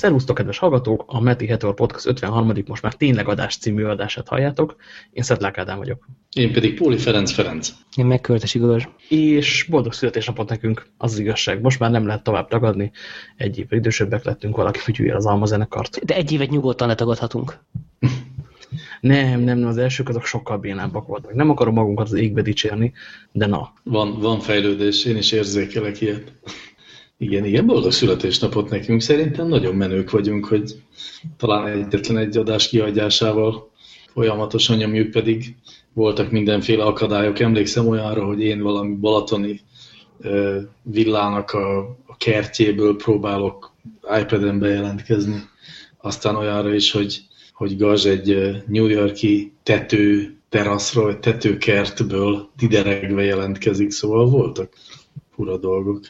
Szervusztok, kedves hallgatók! A Meti Heteor Podcast 53. most már tényleg adás című adását halljátok. Én Szetlák Ádám vagyok. Én pedig Póli Ferenc Ferenc. Én meg Költes Igor. És boldog születésnapot nekünk, az, az igazság. Most már nem lehet tovább tagadni. Egy évvel idősebbek lettünk, valaki fütyülje az almazenekart. De egy évet nyugodtan letagadhatunk. Nem, nem, az elsők azok sokkal bénábbak voltak. Nem akarom magunkat az égbe dicsérni, de na. Van, van fejlődés, én is érzékelek ilyet. Igen, igen, boldog születésnapot nekünk. Szerintem nagyon menők vagyunk, hogy talán egyetlen egy adás kihagyásával folyamatosan nyomjuk, pedig voltak mindenféle akadályok. Emlékszem olyanra, hogy én valami balatoni villának a, kertjéből próbálok iPad-en bejelentkezni. Aztán olyanra is, hogy, hogy Gazs egy New Yorki tető teraszról, vagy tetőkertből dideregve jelentkezik, szóval voltak fura dolgok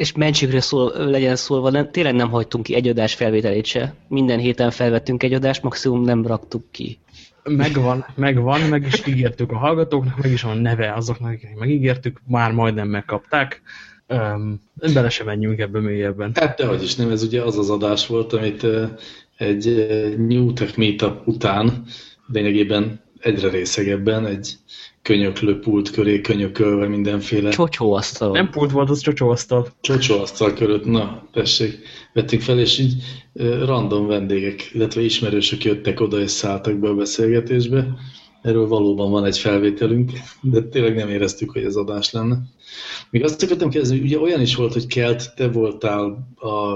és mentségre szól, legyen szólva, nem, tényleg nem hagytunk ki egy adás felvételét se. Minden héten felvettünk egy adást, maximum nem raktuk ki. Megvan, megvan, meg is ígértük a hallgatóknak, meg is van neve azoknak, akik megígértük, már majdnem megkapták. Um, bele se menjünk ebbe mélyebben. Hát dehogy is nem, ez ugye az az adás volt, amit egy New Tech Meetup után lényegében egyre részegebben egy könyöklő pult köré könyökölve mindenféle. Csocsóasztal. Nem pult volt, az csocsóasztal. Csocsóasztal körött, na, tessék, vettük fel, és így random vendégek, illetve ismerősök jöttek oda és szálltak be a beszélgetésbe. Erről valóban van egy felvételünk, de tényleg nem éreztük, hogy ez adás lenne. Még azt akartam kérdezni, hogy ugye olyan is volt, hogy Kelt, te voltál a,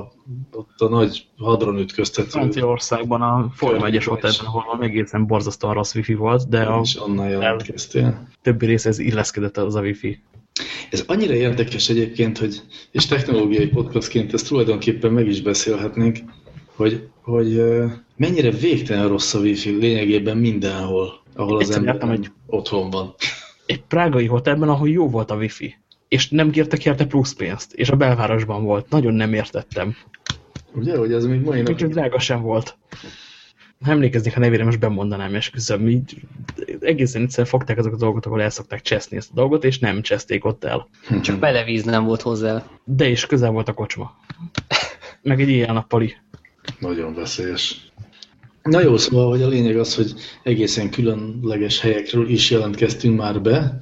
ott a nagy hadron ütköztető. Franciaországban a Folyamegyes hotelben, ahol egészen borzasztóan rossz wifi volt, de a, és onnan jelentkeztél. többi rész ez illeszkedett az a wifi. Ez annyira érdekes egyébként, hogy, és technológiai podcastként ezt tulajdonképpen meg is beszélhetnénk, hogy, hogy mennyire végtelen rossz a wifi lényegében mindenhol, ahol az ember egy, otthon van. Egy prágai hotelben, ahol jó volt a wifi és nem kértek érte plusz pénzt, és a belvárosban volt. Nagyon nem értettem. Ugye, hogy ez még mai nap... Úgyhogy drága sem volt. Ha emlékeznék, ha nevére most bemondanám, és közben így egészen egyszerűen fogták azok a dolgot, ahol el szokták cseszni ezt a dolgot, és nem cseszték ott el. Csak belevíz nem volt hozzá. De is közel volt a kocsma. Meg egy ilyen nappali. Nagyon veszélyes. Na jó, szóval, hogy a lényeg az, hogy egészen különleges helyekről is jelentkeztünk már be,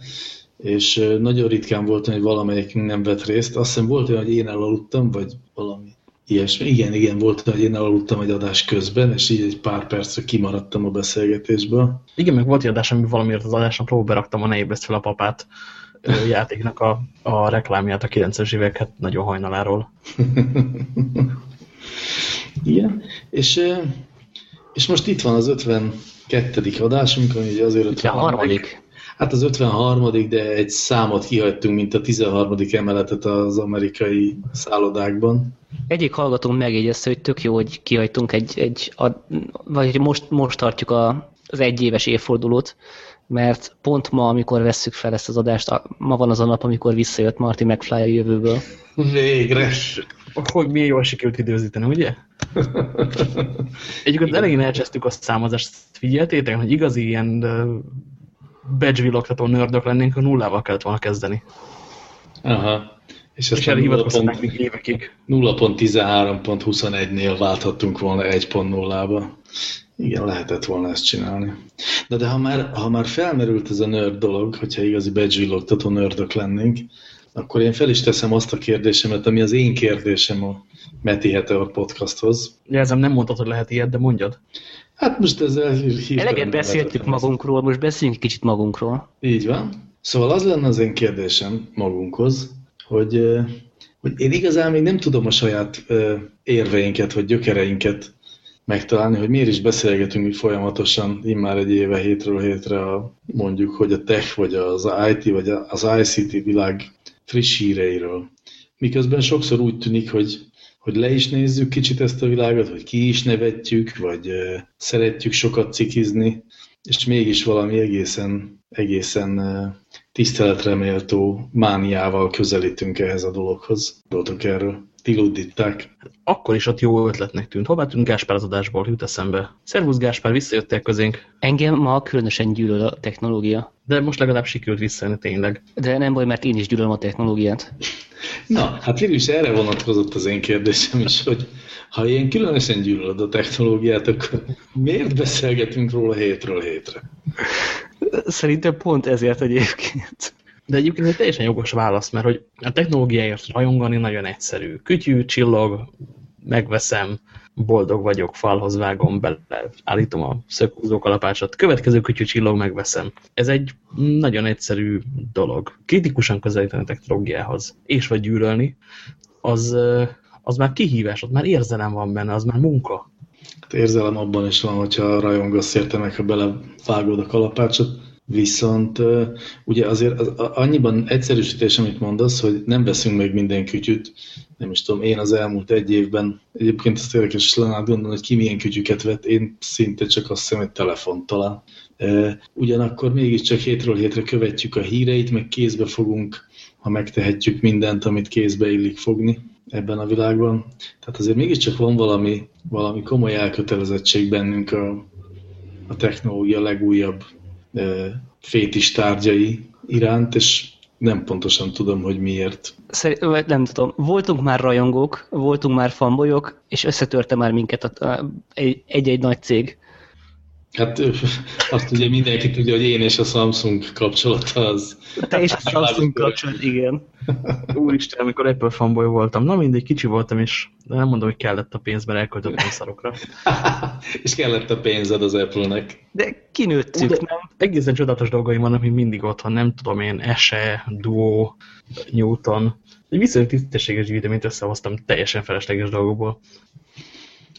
és nagyon ritkán volt, hogy valamelyik nem vett részt. Azt hiszem volt olyan, hogy én elaludtam, vagy valami ilyesmi. Igen, igen, volt hogy én elaludtam egy adás közben, és így egy pár percre kimaradtam a beszélgetésből. Igen, meg volt egy adás, ami valamiért az adásnak próba beraktam a Ne ébreszt fel a papát játéknak a, a reklámját a 90-es évek hát nagyon hajnaláról. igen, és, és most itt van az 52. adásunk, ami ugye azért 53. Hát az 53 de egy számot kihagytunk, mint a 13. emeletet az amerikai szállodákban. Egyik hallgatónk megjegyezte, hogy tök jó, hogy kihagytunk egy, egy a, vagy most, most tartjuk a, az egyéves évfordulót, mert pont ma, amikor vesszük fel ezt az adást, ma van az a nap, amikor visszajött Marty McFly a jövőből. Végre! Hogy milyen jól sikerült időzíteni, ugye? Egyébként elején elcsesztük a számozást, figyeltétek, hogy igazi ilyen badge villogtató nördök lennénk, nullával kellett volna kezdeni. Aha. És, és erre hivatkoztatnánk még évekig. 0.13.21-nél válthattunk volna 1.0-ba. Igen, lehetett volna ezt csinálni. De, de ha, már, ha már felmerült ez a nerd dolog, hogyha igazi badge villogtató nördök lennénk, akkor én fel is teszem azt a kérdésemet, ami az én kérdésem a Meti Heteor podcasthoz. Jelzem, nem mondtad, hogy lehet ilyet, de mondjad. Hát most ezzel Eleget beszéltük magunkról, most beszéljünk kicsit magunkról. Így van. Szóval az lenne az én kérdésem magunkhoz, hogy, hogy én igazán még nem tudom a saját érveinket, vagy gyökereinket megtalálni, hogy miért is beszélgetünk mi folyamatosan, immár egy éve hétről hétre a, mondjuk, hogy a tech, vagy az IT, vagy az ICT világ friss híreiről. Miközben sokszor úgy tűnik, hogy hogy le is nézzük kicsit ezt a világot, hogy ki is nevetjük, vagy uh, szeretjük sokat cikizni, és mégis valami egészen, egészen uh, tiszteletreméltó mániával közelítünk ehhez a dologhoz. Doltok erről? Tiluditták. Akkor is ott jó ötletnek tűnt. Hová tűnt Gáspár az adásból? Jut eszembe. Szervusz Gáspár, visszajöttél közénk. Engem ma különösen gyűlöl a technológia. De most legalább sikerült visszajönni tényleg. De nem baj, mert én is gyűlölöm a technológiát. Na, hát végül is erre vonatkozott az én kérdésem is, hogy ha ilyen különösen gyűlölöd a technológiát, akkor miért beszélgetünk róla hétről hétre? Szerintem pont ezért egyébként. De egyébként egy teljesen jogos válasz, mert hogy a technológiáért rajongani nagyon egyszerű. Kütyű, csillog, megveszem, boldog vagyok, falhoz vágom bele, állítom a szöghúzó kalapácsot, következő kütyű csillog, megveszem. Ez egy nagyon egyszerű dolog. Kritikusan közelíteni a technológiához, és vagy gyűlölni, az, az már kihívás, ott már érzelem van benne, az már munka. Hát érzelem abban is van, hogyha rajongasz érte meg, ha belevágod a kalapácsot, Viszont ugye azért az, annyiban egyszerűsítés, amit mondasz, hogy nem veszünk meg minden kütyüt, nem is tudom, én az elmúlt egy évben, egyébként ezt érdekes lenne gondolni, hogy ki milyen kütyüket vett, én szinte csak azt hiszem, egy telefon talán. Ugyanakkor mégiscsak hétről hétre követjük a híreit, meg kézbe fogunk, ha megtehetjük mindent, amit kézbe illik fogni ebben a világban. Tehát azért mégiscsak van valami, valami komoly elkötelezettség bennünk a, a technológia legújabb fétis tárgyai iránt, és nem pontosan tudom, hogy miért. Szerint, nem tudom. Voltunk már rajongók, voltunk már fanbolyok, és összetörte már minket egy-egy nagy cég. Hát azt ugye mindenki tudja, hogy én és a Samsung kapcsolata az... Te és a Samsung kapcsolat, igen. Úristen, amikor Apple fanboy voltam. Na mindegy, kicsi voltam, és nem mondom, hogy kellett a pénz, mert elköltöttem szarokra. és kellett a pénzed az Apple-nek. De kinőttük, De nem? Egészen csodatos dolgaim vannak, mint mindig otthon, nem tudom én, Ese, Duo, Newton. Egy viszonylag tisztességes gyűjteményt összehoztam teljesen felesleges dolgokból.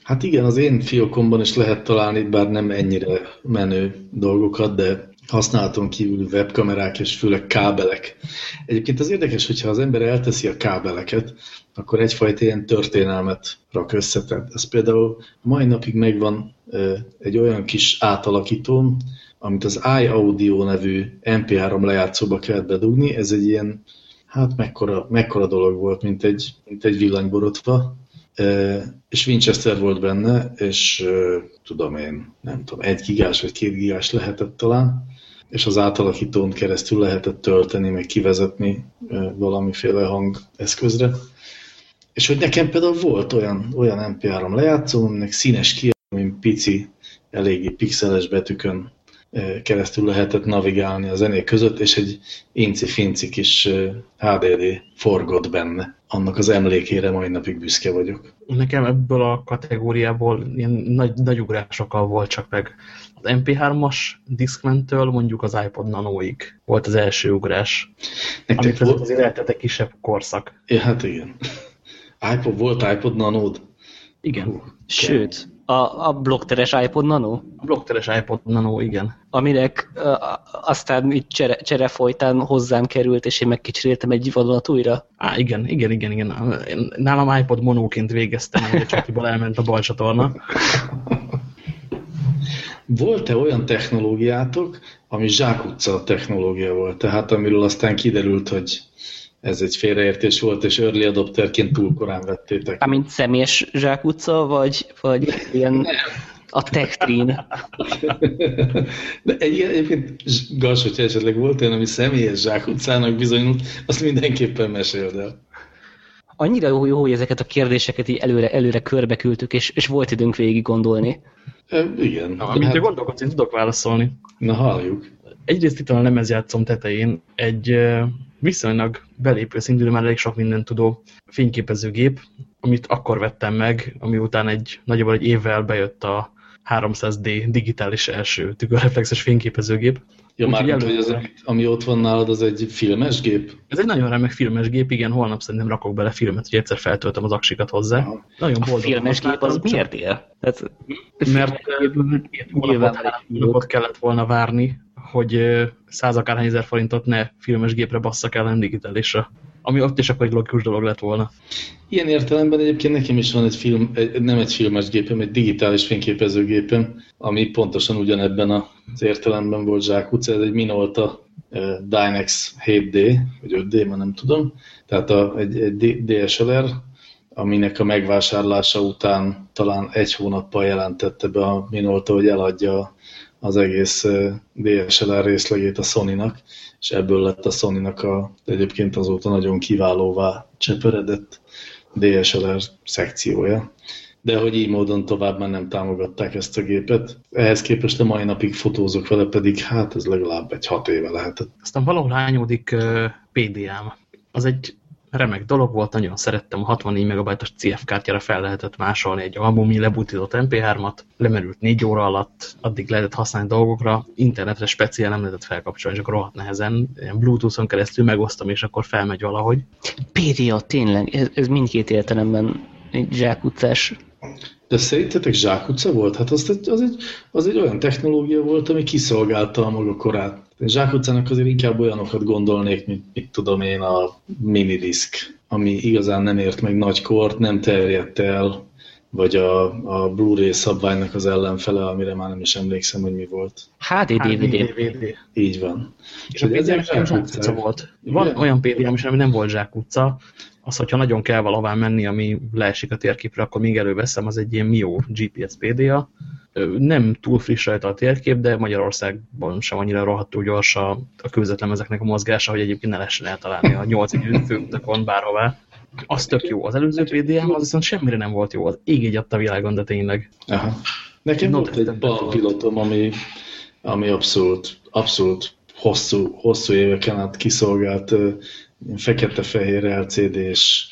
Hát igen, az én fiókomban is lehet találni, bár nem ennyire menő dolgokat, de használaton kívül webkamerák és főleg kábelek. Egyébként az érdekes, hogyha az ember elteszi a kábeleket, akkor egyfajta ilyen történelmet rak össze. Tehát ez például mai napig megvan egy olyan kis átalakítóm, amit az iAudio nevű MP3 lejátszóba kellett bedugni. Ez egy ilyen, hát mekkora, mekkora dolog volt, mint egy, mint egy villanyborotva és Winchester volt benne, és tudom én, nem tudom, egy gigás vagy két gigás lehetett talán, és az átalakítón keresztül lehetett tölteni, meg kivezetni valamiféle hangeszközre. És hogy nekem például volt olyan, olyan MP3 lejátszó, aminek színes ki, mint pici, eléggé pixeles betűkön keresztül lehetett navigálni a zenék között, és egy inci-finci kis HDD forgott benne. Annak az emlékére mai napig büszke vagyok. Nekem ebből a kategóriából ilyen nagy, nagy ugrásokkal volt csak meg. Az MP3-as Discman-től mondjuk az iPod Nano-ig volt az első ugrás. Nektek amit volt... azért egy kisebb korszak. Ja, hát igen. iPod, volt iPod Nano-d? Igen. Sőt, a, a blokkteres iPod Nano? A blokkteres iPod Nano, igen. Aminek uh, aztán így csere, csere folytán hozzám került, és én megkicseréltem egy vonat újra. Á, igen, igen, igen, igen. Nálam iPod monóként végeztem, hogy a csakiból elment a bal csatorna. Volt-e olyan technológiátok, ami zsákutca technológia volt? Tehát amiről aztán kiderült, hogy ez egy félreértés volt, és early adopterként túl korán vettétek. Amint személyes zsákutca, vagy, vagy ilyen a tektrin. De egy, egyébként, Gals, hogyha esetleg volt olyan, ami személyes zsákutcának bizonyult, azt mindenképpen meséld el. Annyira jó, jó, hogy ezeket a kérdéseket így előre, előre körbe küldtük, és, és volt időnk végig gondolni. E, igen. Na, amint hát... gondolkodsz, én tudok válaszolni. Na, halljuk. Egyrészt itt van a lemezjátszom tetején egy viszonylag belépő szintű, már elég sok mindent tudó fényképezőgép, amit akkor vettem meg, ami után egy nagyjából egy évvel bejött a 300D digitális első tükörreflexes fényképezőgép. Ja, már hogy az, ami ott van nálad, az egy filmes gép? Ez egy nagyon remek filmes gép, igen, holnap szerintem rakok bele filmet, hogy egyszer feltöltöm az aksikat hozzá. Aha. Nagyon boldog. A filmes gép az miért él? Tehát, mert nyilván hónapot kellett volna várni, hogy százakárhány ezer forintot ne filmes gépre basszak el, nem digitálisra. Ami ott is akkor egy logikus dolog lett volna. Ilyen értelemben egyébként nekem is van egy film, nem egy filmes gépem, egy digitális fényképezőgépem, ami pontosan ugyanebben az értelemben volt zsákutca. Ez egy Minolta Dynex 7D, vagy 5D, ma nem tudom. Tehát a, egy, egy DSLR, aminek a megvásárlása után talán egy hónappal jelentette be a Minolta, hogy eladja az egész DSLR részlegét a Sony-nak, és ebből lett a Sony-nak a, egyébként azóta nagyon kiválóvá cseperedett DSLR szekciója. De hogy így módon tovább már nem támogatták ezt a gépet. Ehhez képest a mai napig fotózok vele, pedig hát ez legalább egy hat éve lehetett. Aztán valahol hányódik uh, PDM. Az egy remek dolog volt, nagyon szerettem, a 64 megabajtos CF kártyára fel lehetett másolni egy albumi lebutított MP3-at, lemerült 4 óra alatt, addig lehetett használni dolgokra, internetre speciál nem lehetett felkapcsolni, és akkor rohadt nehezen, ilyen Bluetooth-on keresztül megosztom, és akkor felmegy valahogy. PDA, tényleg, ez, ez mindkét értelemben egy zsákutcás de szerintetek zsákutca volt? Hát az egy, az, egy, az egy olyan technológia volt, ami kiszolgálta a maga korát. Zsákutcának azért inkább olyanokat gondolnék, mint mit tudom én, a minidisk, ami igazán nem ért meg nagy kort, nem terjedt el, vagy a, a Blu-ray szabványnak az ellenfele, amire már nem is emlékszem, hogy mi volt. HD DVD. Így van. És, és a PDM zsákutca volt. Van Igen? olyan PDM is, ami nem volt zsákutca, az, hogyha nagyon kell valahová menni, ami leesik a térképre, akkor még előveszem, az egy ilyen Mio GPS PDA. Nem túl friss rajta a térkép, de Magyarországban sem annyira rohadtul gyors a, a közvetlemezeknek a mozgása, hogy egyébként ne lehessen eltalálni a 8 főutakon bárhová. Az tök jó. Az előző PDM az viszont semmire nem volt jó. Az ég egy a világon, de tényleg. Aha. Nekem Not volt egy balpilotom, ami, ami abszolút, abszolút hosszú, hosszú éveken át kiszolgált fekete-fehér LCD, és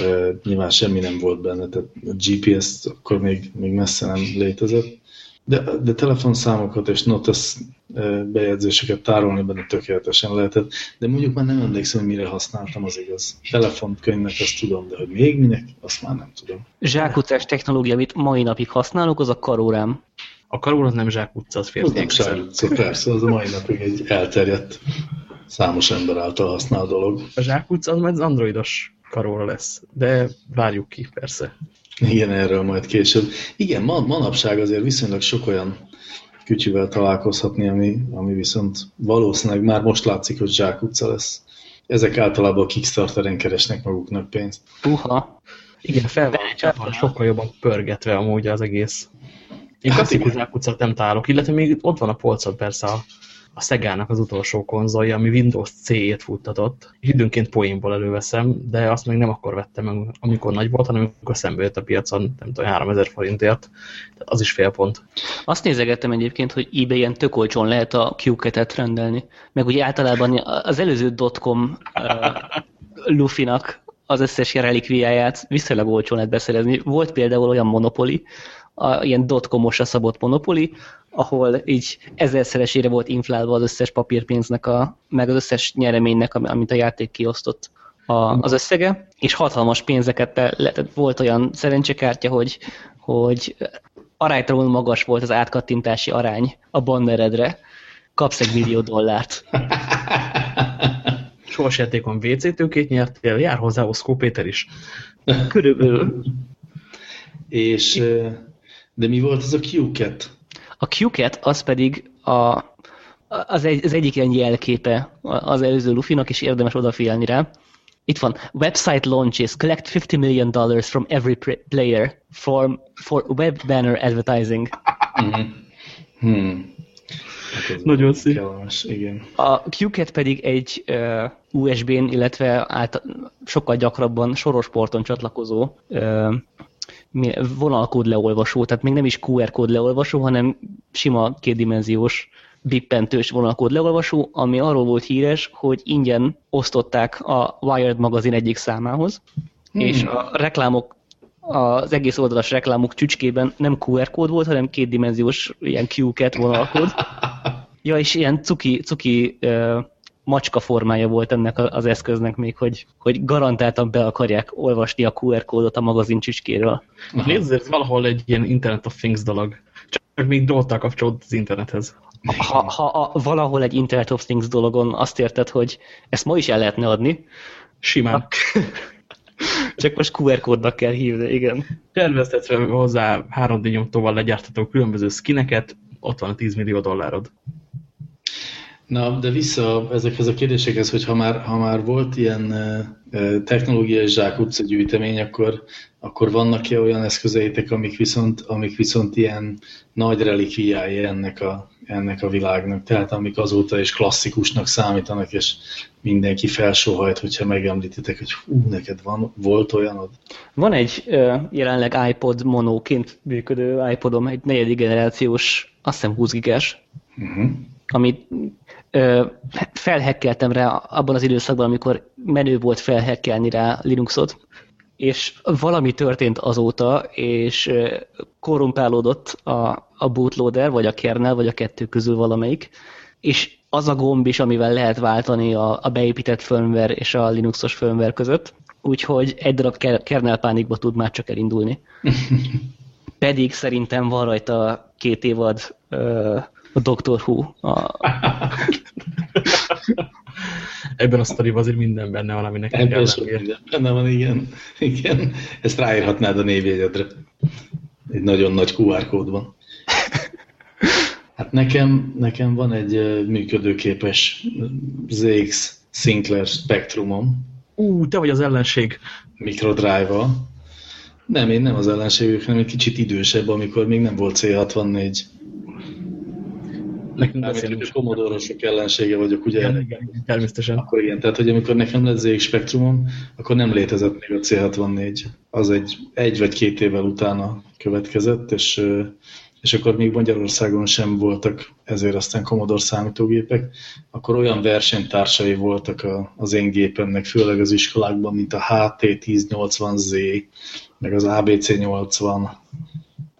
e, nyilván semmi nem volt benne, tehát a GPS akkor még, még messze nem létezett. De, de telefonszámokat és notes bejegyzéseket tárolni benne tökéletesen lehetett, de mondjuk már nem emlékszem, hogy mire használtam, az igaz. Telefont, könyvnek azt tudom, de hogy még minek, azt már nem tudom. Zsákutcás technológia, amit mai napig használok, az a karórám. A karórám nem zsákutca, az férfiak. Az nem zsákutca, persze, az a mai napig egy elterjedt számos ember által használ dolog. A zsákutca az majd az androidos karóra lesz, de várjuk ki, persze. Igen, erről majd később. Igen, ma, manapság azért viszonylag sok olyan kütyüvel találkozhatni, ami, ami viszont valószínűleg már most látszik, hogy zsákutca lesz. Ezek általában a Kickstarteren keresnek maguknak pénzt. Uha. Igen, fel van sokkal jobban pörgetve amúgy az egész. Én klasszikus zsákutcát nem találok, illetve még ott van a polcon persze a a Szegának az utolsó konzolja, ami Windows C-ét futtatott. Időnként poénból előveszem, de azt még nem akkor vettem amikor nagy volt, hanem amikor szembe jött a piacon, nem tudom, 3000 forintért. Tehát az is fél pont. Azt nézegettem egyébként, hogy eBay-en tök olcsón lehet a Q-ketet rendelni. Meg ugye általában az előző dotcom uh, Luffy-nak az összes relikviáját viszonylag olcsón lehet beszerezni. Volt például olyan monopoli, a, ilyen dotcomosra szabott monopoli, ahol így ezerszeresére volt inflálva az összes papírpénznek, a, meg az összes nyereménynek, amit a játék kiosztott a, az összege, és hatalmas pénzeket le, volt olyan szerencsekártya, hogy, hogy aránytalanul magas volt az átkattintási arány a banneredre, kapsz egy millió dollárt. Sorsjátékon WC tőkét nyertél, jár hozzá Oszkó Péter is. Körülbelül. És, de mi volt az a Q-cat? A Q-cat az pedig a, az, egy, az egyik ilyen jelképe az előző Luffy-nak, és érdemes odafigyelni rá. Itt van, website launches, collect 50 million dollars from every player for, for web banner advertising. Mm-hmm. Hmm. Hát Nagyon szép. igen. A QCat pedig egy uh, USB-n, illetve által, sokkal gyakrabban sorosporton csatlakozó uh, vonalkód leolvasó, tehát még nem is QR kód leolvasó, hanem sima kétdimenziós bippentős vonalkód leolvasó, ami arról volt híres, hogy ingyen osztották a Wired magazin egyik számához, hmm. és a reklámok az egész oldalas reklámok csücskében nem QR kód volt, hanem kétdimenziós ilyen Q-ket vonalkód. Ja, és ilyen cuki, cuki macska formája volt ennek az eszköznek még, hogy, hogy garantáltan be akarják olvasni a QR kódot a magazin csücskéről. Nézd, ez valahol egy ilyen Internet of Things dolog. Csak még doltál kapcsolódott az internethez. Ha, ha a, valahol egy Internet of Things dologon azt érted, hogy ezt ma is el lehetne adni. Simán. Csak most QR kódnak kell hívni, igen. Terveztetve hozzá 3D nyomtóval legyártató különböző skineket, ott van a 10 millió dollárod. Na, de vissza ezekhez a kérdésekhez, hogy ha már, ha már volt ilyen technológiai zsákutca gyűjtemény, akkor, akkor vannak-e olyan eszközeitek, amik viszont, amik viszont ilyen nagy relikviái ennek a, ennek a világnak, tehát amik azóta is klasszikusnak számítanak, és mindenki felsóhajt, hogyha megemlítitek, hogy hú, neked van, volt olyanod? Van egy jelenleg iPod monóként működő iPodom, egy negyedik generációs, azt hiszem 20 gigás, uh -huh. amit felhekkeltem rá abban az időszakban, amikor menő volt felhekkelni rá Linuxot, és valami történt azóta, és korrumpálódott a, a bootloader, vagy a kernel, vagy a kettő közül valamelyik, és az a gomb is, amivel lehet váltani a, a beépített firmware és a Linuxos firmware között, úgyhogy egy darab kernel pánikba tud már csak elindulni. Pedig szerintem van rajta két évad a Doctor Who. A... Ebben a sztoriban azért minden benne van, aminek Ebben kell minden benne van, igen. igen. Ezt ráírhatnád a névjegyedre. Egy nagyon nagy QR kódban. Hát nekem, nekem van egy működőképes ZX Sinclair Spectrumom. Ú, te vagy az ellenség. Microdrive-val. Nem, én nem az ellenségük, hanem egy kicsit idősebb, amikor még nem volt C64. Nekünk beszélünk. Komodorosok ellensége vagyok, ugye? Igen, igen, természetesen. Akkor igen, tehát hogy amikor nekem lett ZX Spectrumom, akkor nem létezett még a C64. Az egy, egy vagy két évvel utána következett, és, és akkor még Magyarországon sem voltak ezért aztán Commodore számítógépek, akkor olyan versenytársai voltak a, az én gépemnek, főleg az iskolákban, mint a HT1080Z, meg az ABC80,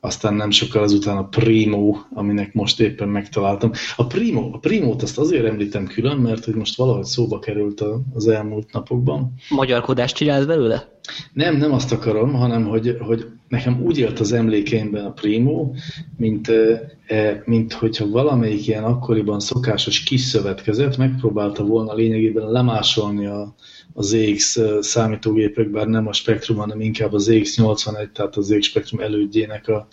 aztán nem sokkal azután a Primo, aminek most éppen megtaláltam. A Primo, a Primót azt azért említem külön, mert hogy most valahogy szóba került az elmúlt napokban. Magyarkodást csinálsz belőle? Nem, nem azt akarom, hanem hogy, hogy nekem úgy élt az emlékeimben a Primo, mint, e, mint hogyha valamelyik ilyen akkoriban szokásos kis szövetkezet megpróbálta volna lényegében lemásolni a, az ZX számítógépek, bár nem a Spectrum, hanem inkább az ZX81, tehát az ZX Spectrum elődjének a,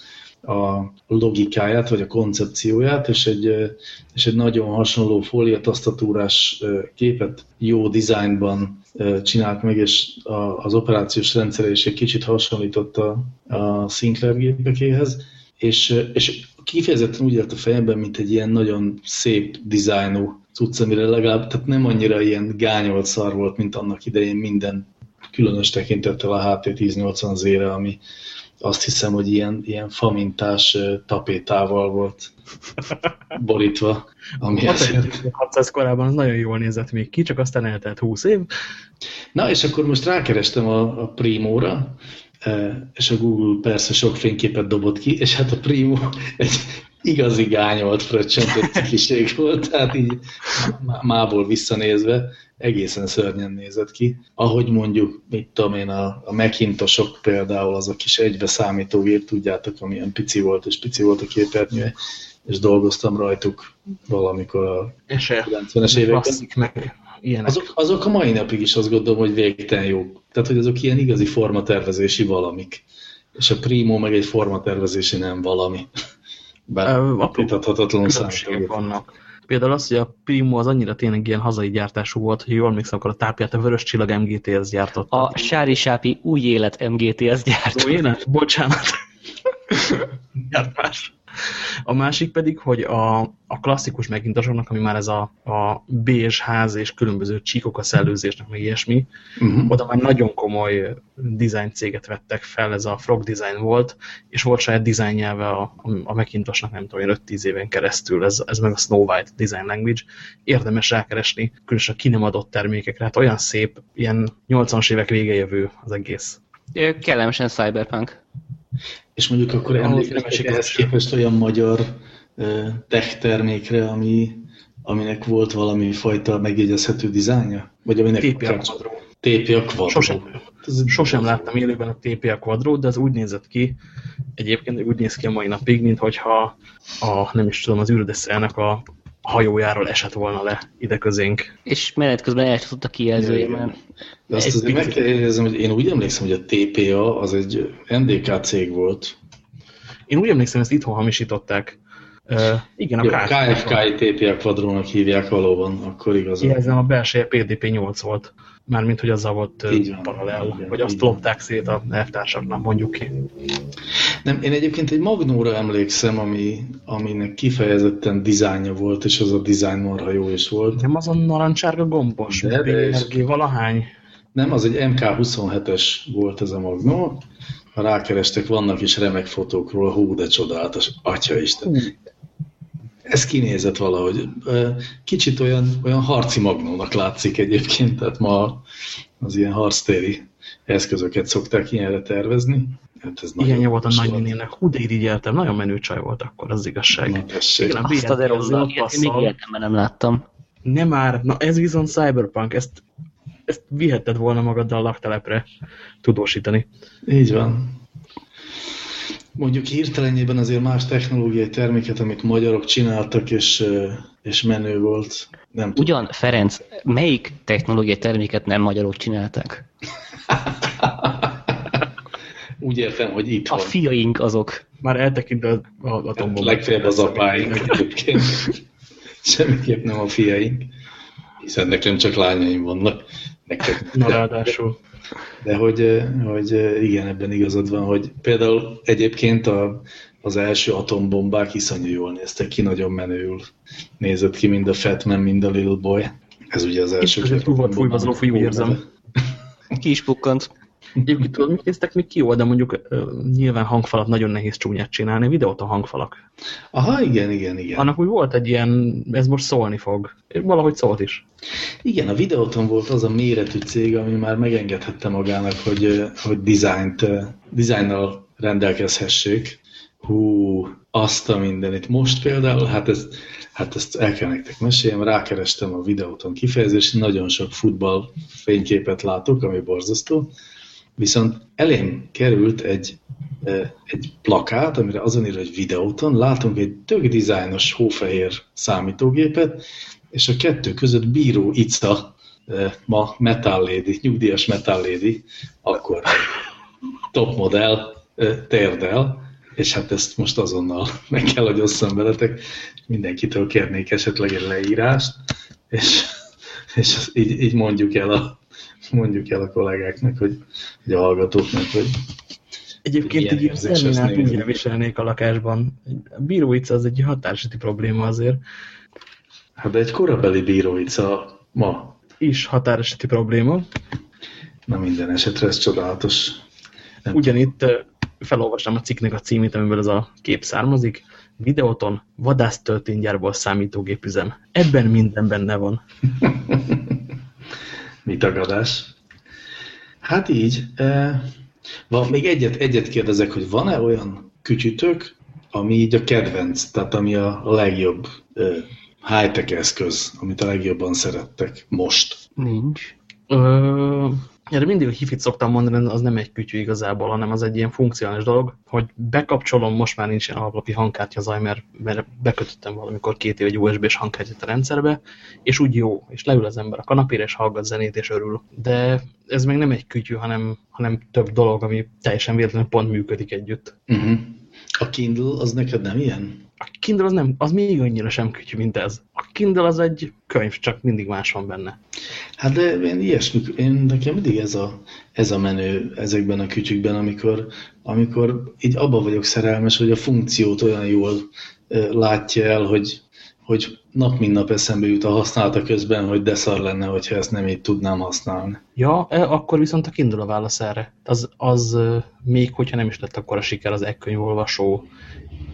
a logikáját, vagy a koncepcióját, és egy, és egy nagyon hasonló fóliatasztatúrás képet jó dizájnban csinált meg, és az operációs rendszere is egy kicsit hasonlított a, a Sinclair gépekéhez, és, és kifejezetten úgy élt a fejemben, mint egy ilyen nagyon szép dizájnú cucc, amire legalább, tehát nem annyira ilyen gányolt szar volt, mint annak idején minden különös tekintettel a HT1080Z-re, ami azt hiszem, hogy ilyen, ilyen famintás tapétával volt borítva. Ami 600 korában az nagyon jól nézett még ki, csak aztán eltelt 20 év. Na, és akkor most rákerestem a, a Primóra, és a Google persze sok fényképet dobott ki, és hát a Primo egy igazi gányolt fröccsentett cikiség volt, tehát így mából visszanézve egészen szörnyen nézett ki. Ahogy mondjuk, mit tudom én, a, a Macintosok például, az a kis egybe számítógép, tudjátok, amilyen pici volt, és pici volt a képernyő, és dolgoztam rajtuk valamikor a 90-es években. Meg Azok, azok a mai napig is azt gondolom, hogy végtelen jók. Tehát, hogy azok ilyen igazi formatervezési valamik. És a Primo meg egy formatervezési nem valami. Bár vitathatatlanul vannak. Például az, hogy a Primo az annyira tényleg ilyen hazai gyártású volt, hogy jól emlékszem, akkor a tápját a Vörös Csillag MGTS gyártott. A Sári Sápi új élet MGTS gyárt. Új élet? Bocsánat. Gyártás. A másik pedig, hogy a, a klasszikus megintosoknak, ami már ez a, a bézs ház és különböző csíkok a szellőzésnek, meg ilyesmi, uh mhm. -huh. oda már nagyon komoly design céget vettek fel, ez a Frog Design volt, és volt saját design nyelve a, a, Macintosnak, nem tudom, 5-10 éven keresztül, ez, ez meg a Snow White Design Language. Érdemes rákeresni, különösen a ki nem adott termékekre, hát olyan szép, ilyen 80-as évek vége jövő az egész. Kellemesen cyberpunk. És mondjuk akkor emlékeztek ehhez képest olyan magyar tech termékre, ami, aminek volt valami fajta megjegyezhető dizájnja? Vagy aminek TPA Quadro. TPA Quadro. Sosem, sosem láttam élőben a TPA Quadro, de az úgy nézett ki, egyébként úgy néz ki a mai napig, mintha a, nem is tudom, az űrdeszelnek a hajójáról esett volna le ide közénk. És menet közben elcsúszott a kijelzője, mert... De azt azért meg kell érezni, hogy én úgy emlékszem, hogy a TPA az egy NDK cég volt. Én úgy emlékszem, ezt itthon hamisították. Uh, igen, a Jó, KFK. KFK TPA kvadrónak hívják valóban, akkor igaz. Jelzem, a belseje PDP-8 volt. Mármint, hogy azzal volt paralel, igen, vagy azt lopták szét a elvtársaknak, mondjuk ki. Nem, én egyébként egy Magnóra emlékszem, ami, aminek kifejezetten dizájnja volt, és az a dizájn marha jó is volt. Nem az a narancsárga gombos, De, de BRG valahány. Nem, az egy MK27-es volt ez a Magnó. Ha rákerestek, vannak is remek fotók róla, hú, de csodálatos, atya Isten. Ez kinézett valahogy. Kicsit olyan, olyan harci magnónak látszik egyébként, tehát ma az ilyen harctéri eszközöket szokták ilyenre tervezni. Hát ez Ilyen volt a nagynénének. Hú, de irigyeltem. Nagyon menő csaj volt akkor, az igazság. Na, tessék. Igen, Azt a én még életemben nem láttam. Nem már, na ez viszont Cyberpunk, ezt, ezt vihetted volna magaddal a laktelepre tudósítani. Így van. Mondjuk hirtelenjében azért más technológiai terméket, amit magyarok csináltak, és, és menő volt. Nem tudom. Ugyan, Ferenc, melyik technológiai terméket nem magyarok csinálták? Úgy értem, hogy itt A van. fiaink azok. Már eltekintve az atombombát. Legfeljebb az apáink egyébként. Semmiképp nem a fiaink. Hiszen nekem csak lányaim vannak. Nektek. Na ráadásul. De hogy, hogy igen, ebben igazad van, hogy például egyébként a, az első atombombák iszonyú jól néztek ki, nagyon menőül nézett ki, mind a Fat Man, mind a Little Boy. Ez ugye az első. azért túl volt fújva az atombombának lófajú, jó érzem. Ki is pukkant. Egyébként tudod, mit néztek még ki jó, de mondjuk nyilván hangfalat nagyon nehéz csúnyát csinálni, videót a hangfalak. Aha, igen, igen, igen. Annak úgy volt egy ilyen, ez most szólni fog. És Valahogy szólt is. Igen, a videóton volt az a méretű cég, ami már megengedhette magának, hogy, hogy dizájnt, dizájnnal rendelkezhessék. Hú, azt a mindenit. Most például, hát ezt, hát ezt el kell nektek meséljem, rákerestem a videóton kifejezést, nagyon sok futball fényképet látok, ami borzasztó, viszont elém került egy, egy plakát, amire azon ír, hogy videóton, látunk egy tök dizájnos hófehér számítógépet, és a kettő között Bíró Ica, ma Metal Lady, nyugdíjas Metal Lady, akkor top modell eh, térdel, és hát ezt most azonnal meg kell, hogy osszam veletek. Mindenkitől kérnék esetleg egy leírást, és, és így, így mondjuk el a mondjuk el a kollégáknak, hogy, hogy a hallgatóknak, hogy Egyébként ezt terminált úgy viselnék a lakásban. A bíróica az egy határsíti probléma azért. hát de egy korabeli Bíró Ica ma, Is határeseti probléma. na minden esetre ez csodálatos. Nem Ugyanitt felolvastam a cikknek a címét, amiből ez a kép származik. Videóton vadásztölténygyárból számítógépüzem. Ebben minden benne van. Mi tagadás? Hát így. E, van, még egyet, egyet kérdezek, hogy van-e olyan kütyütök, ami így a kedvenc, tehát ami a, legjobb e, high-tech eszköz, amit a legjobban szerettek most? Nincs. Ö, erre mindig a hifit szoktam mondani, az nem egy kütyű igazából, hanem az egy ilyen funkcionális dolog, hogy bekapcsolom, most már nincs ilyen alaplapi hangkártya zaj, mert, mert bekötöttem valamikor két év egy USB-s hangkártyát a rendszerbe, és úgy jó, és leül az ember a kanapére, és hallgat zenét, és örül. De ez még nem egy kütyű, hanem, hanem több dolog, ami teljesen véletlenül pont működik együtt. Uh-huh. A Kindle az neked nem ilyen? A Kindle az, nem, az még annyira sem kütyű, mint ez. A Kindle az egy könyv, csak mindig más van benne. Hát de én ilyesmi, én nekem mindig ez a, ez a menő ezekben a kütyükben, amikor, amikor így abba vagyok szerelmes, hogy a funkciót olyan jól ö, látja el, hogy, hogy nap mint nap eszembe jut a használata közben, hogy de szar lenne, hogyha ezt nem így tudnám használni. Ja, e, akkor viszont a Kindle a válasz erre. Az, az még hogyha nem is lett akkor a siker az e-könyvolvasó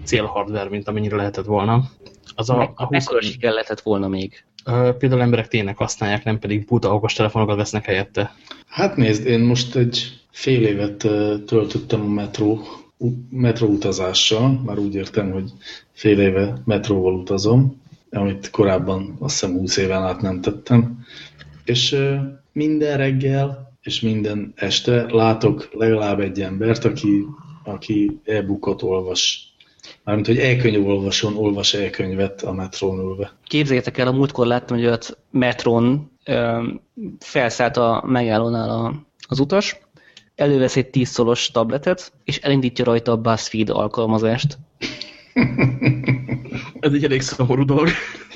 célhardware, mint amennyire lehetett volna. Az a, a 20, Mekkora siker lehetett volna még? például emberek tényleg használják, nem pedig buta okos telefonokat vesznek helyette. Hát nézd, én most egy fél évet töltöttem a metró, metró utazással, már úgy értem, hogy fél éve metróval utazom, amit korábban azt hiszem 20 éven át nem tettem. És minden reggel és minden este látok legalább egy embert, aki, aki e-bookot olvas. Mármint, hogy e-könyv olvason, olvas e-könyvet a metrón ülve. Képzeljétek el, a múltkor láttam, hogy ott metron ö, felszállt a megállónál a, az utas, elővesz egy 10 szolos tabletet, és elindítja rajta a BuzzFeed alkalmazást. Ez egy elég szomorú dolog.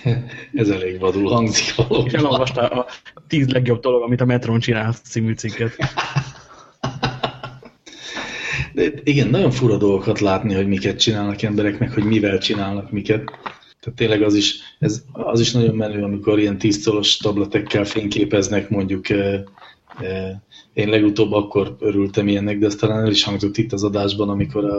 Ez elég vadul hangzik És valóban. elolvasta a tíz legjobb dolog, amit a Metron csinál című cikket. Igen, nagyon fura dolgokat látni, hogy miket csinálnak emberek, meg hogy mivel csinálnak miket. Tehát tényleg az is, ez, az is nagyon menő, amikor ilyen tízszolos tabletekkel fényképeznek, mondjuk eh, eh, én legutóbb akkor örültem ilyennek, de ez talán el is hangzott itt az adásban, amikor a,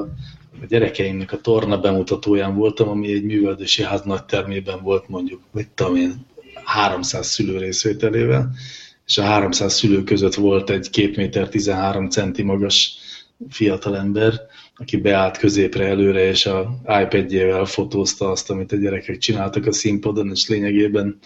a gyerekeimnek a torna bemutatóján voltam, ami egy műveldési ház nagy termében volt mondjuk, vagy tudom én, 300 szülő részvételével, és a 300 szülő között volt egy 2 méter 13 centi magas fiatalember, aki beállt középre előre, és a iPad-jével fotózta azt, amit a gyerekek csináltak a színpadon, és lényegében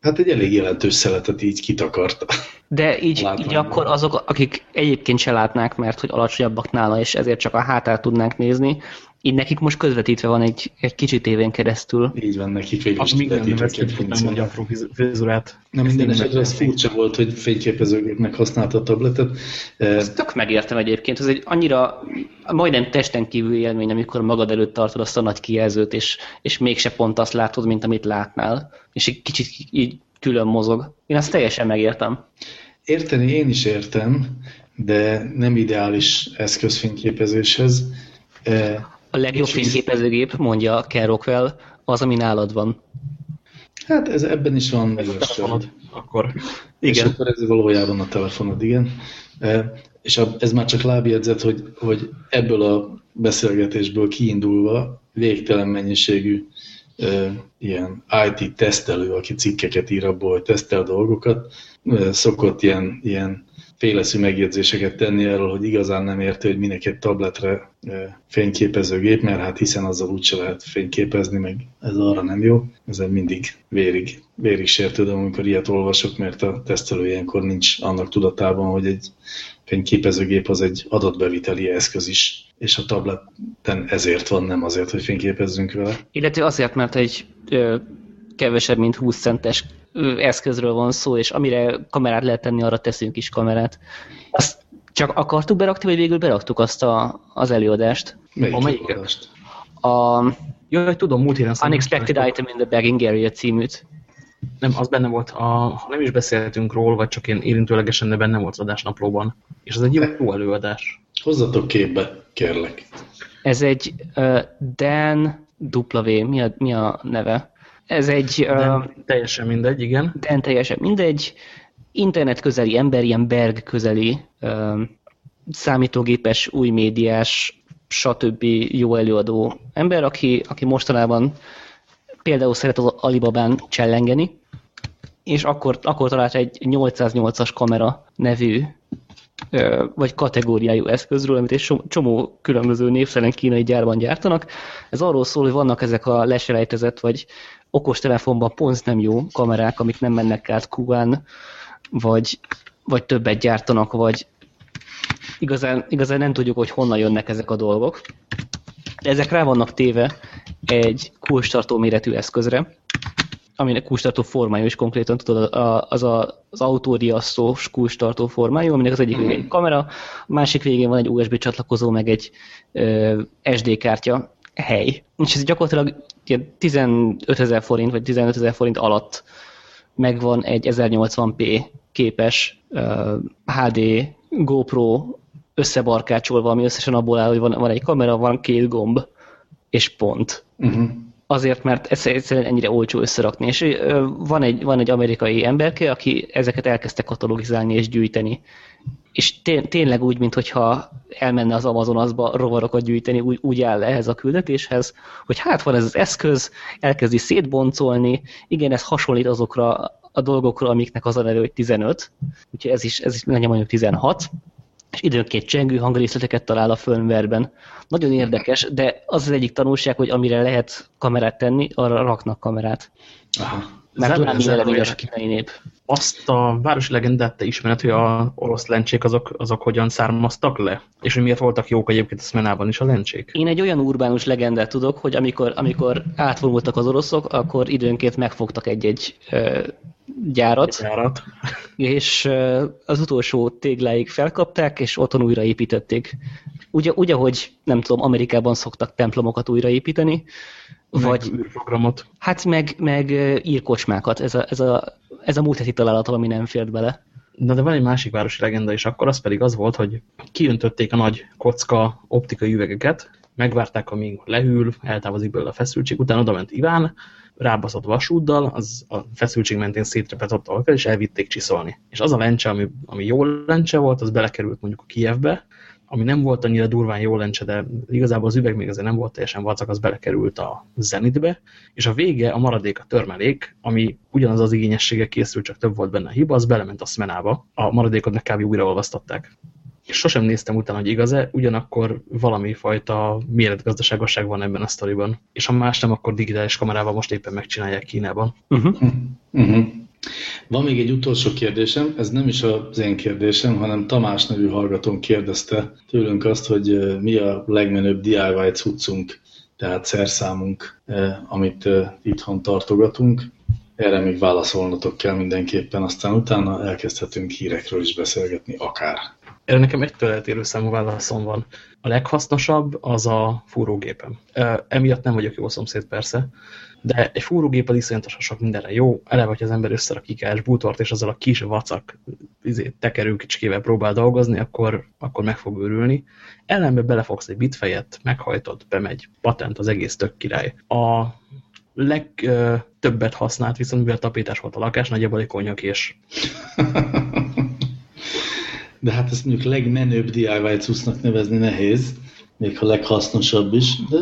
hát egy elég jelentős szeletet így kitakarta. De így, így akkor azok, akik egyébként se látnák, mert hogy alacsonyabbak nála, és ezért csak a hátát tudnánk nézni, így nekik most közvetítve van egy, egy kicsi tévén keresztül. Így van nekik végül is még nem kivetítve vesz két ki, nem funkció. mondja apró fiz- frizurát. Na minden esetre ez nem furcsa volt, hogy fényképezőgépnek használta a tabletet. Eh, Ezt tök megértem egyébként, ez egy annyira majdnem testen kívül élmény, amikor magad előtt tartod azt a nagy kijelzőt, és, és mégse pont azt látod, mint amit látnál, és egy kicsit így külön mozog. Én azt teljesen megértem. Érteni én is értem, de nem ideális eszközfényképezéshez. Eh, A legjobb És visz- fényképezőgép, mondja Ken Rockwell, az, ami nálad van. Hát ez ebben is van igazság. telefonod. Akkor És igen. akkor ez valójában a telefonod, igen. E, És a, ez már csak lábjegyzet, hogy, hogy ebből a beszélgetésből kiindulva végtelen mennyiségű e, ilyen IT tesztelő, aki cikkeket ír abból, hogy tesztel dolgokat, e, szokott ilyen, ilyen féleszű megjegyzéseket tenni erről, hogy igazán nem érti, hogy minek egy tabletre e, fényképezőgép, mert hát hiszen azzal úgyse lehet fényképezni, meg ez arra nem jó. Ezen mindig vérig, vérig sértődöm, amikor ilyet olvasok, mert a tesztelő ilyenkor nincs annak tudatában, hogy egy fényképezőgép az egy adatbeviteli eszköz is, és a tableten ezért van, nem azért, hogy fényképezzünk vele. Illetve azért, mert egy ö, kevesebb, mint 20 centes eszközről van szó, és amire kamerát lehet tenni, arra teszünk is kamerát. Azt csak akartuk berakni, vagy végül beraktuk azt a, az előadást? Melyik A melyiket? előadást? A Jaj, tudom, múlt héten Unexpected Item in the Bagging Area címűt. Nem, az benne volt. A, ha nem is beszéltünk róla, vagy csak én érintőlegesen, de benne volt az adásnaplóban. És ez egy jó, jó előadás. Hozzatok képbe, kérlek. Ez egy uh, Dan W, mi a, mi a neve? Ez egy De uh, teljesen mindegy, igen. Dan teljesen mindegy, internet közeli ember, ilyen Berg közeli, uh, számítógépes, új médiás, stb. jó előadó ember, aki, aki mostanában például szeret az Alibabán csellengeni, és akkor, akkor talált egy 808-as kamera nevű vagy kategóriájú eszközről, amit egy som- csomó különböző névszeren kínai gyárban gyártanak. Ez arról szól, hogy vannak ezek a leselejtezett, vagy okostelefonban pont nem jó kamerák, amik nem mennek át Kubán, vagy, vagy többet gyártanak, vagy igazán, igazán nem tudjuk, hogy honnan jönnek ezek a dolgok. Ezek rá vannak téve egy kulcstartó méretű eszközre, aminek kulcstartó formája is konkrétan, tudod, az a, az autóriasztós kulcstartó formájú, aminek az egyik végén egy kamera, a másik végén van egy USB csatlakozó, meg egy ö, SD kártya hely. És ez gyakorlatilag ilyen 15 ezer forint, vagy 15 ezer forint alatt megvan egy 1080p képes uh, HD GoPro összebarkácsolva, ami összesen abból áll, hogy van, van egy kamera, van két gomb, és pont. Uh-huh. Azért, mert ez egyszerűen ennyire olcsó összerakni. És ö, van egy, van egy amerikai emberke, aki ezeket elkezdte katalogizálni és gyűjteni. És té- tényleg úgy, mintha elmenne az Amazonasba rovarokat gyűjteni, úgy, úgy áll ehhez a küldetéshez, hogy hát van ez az eszköz, elkezdi szétboncolni, igen, ez hasonlít azokra a dolgokra, amiknek az a neve, hogy 15, úgyhogy ez is, ez is legyen mondjuk 16, és időnként csengő hangrészleteket talál a firmware-ben. Nagyon érdekes, de az az egyik tanulság, hogy amire lehet kamerát tenni, arra raknak kamerát. Aha. Mert zárójel. előnyös a nép. Azt a városi legendát te ismered, hogy a orosz lencsék azok, azok hogyan származtak le? És hogy miért voltak jók egyébként a Szmenában is a lencsék? Én egy olyan urbánus legendát tudok, hogy amikor, amikor átvonultak az oroszok, akkor időnként megfogtak egy-egy ö, gyárat, Járat. és ö, az utolsó tégláig felkapták, és otthon újraépítették. Úgy, úgy, ahogy nem tudom, Amerikában szoktak templomokat újraépíteni, Vagy űrprogramot. Hát meg, meg írkocsmákat, ez a, ez a, ez a múlt heti találatom, ami nem fért bele. Na de van egy másik városi legenda is akkor, az pedig az volt, hogy kiöntötték a nagy kocka optikai üvegeket, megvárták, amíg lehűl, eltávozik belőle a feszültség, utána oda ment Iván, rábaszott vasúddal, az a feszültség mentén szétrepett ott alkal, és elvitték csiszolni. És az a lencse, ami, ami jó lencse volt, az belekerült mondjuk a Kijevbe, ami nem volt annyira durván jó lencse, de igazából az üveg még azért nem volt teljesen vacak, az belekerült a Zenitbe, és a vége, a maradék, a törmelék, ami ugyanaz az igényessége készült, csak több volt benne a hiba, az belement a Smenába, a maradékot meg kb. újraolvasztották. És sosem néztem utána, hogy igaz-e, ugyanakkor valami fajta méretgazdaságosság van ebben a sztoriban. És ha más nem, akkor digitális kamerával most éppen megcsinálják Kínában. Uh -huh. Uh -huh. Van még egy utolsó kérdésem, ez nem is az én kérdésem, hanem Tamás nevű hallgatón kérdezte tőlünk azt, hogy mi a legmenőbb DIY cuccunk, tehát szerszámunk, amit itthon tartogatunk. Erre még válaszolnotok kell mindenképpen, aztán utána elkezdhetünk hírekről is beszélgetni, akár. Erre nekem egytől eltérő számú válaszom van. A leghasznosabb az a fúrógépem. Emiatt nem vagyok jó szomszéd persze, de egy fúrógép az iszonyatosan sok mindenre jó. Eleve, hogy az ember összerak kikás bútort, és azzal a kis vacak izé, tekerő kicskével próbál dolgozni, akkor, akkor meg fog őrülni. Ellenbe belefogsz egy bitfejet, meghajtod, bemegy, patent az egész tök király. A legtöbbet használt, viszont mivel tapétás volt a lakás, nagyjából egy konyak és de hát ezt mondjuk legmenőbb DIY cuccnak nevezni nehéz, még ha leghasznosabb is, de...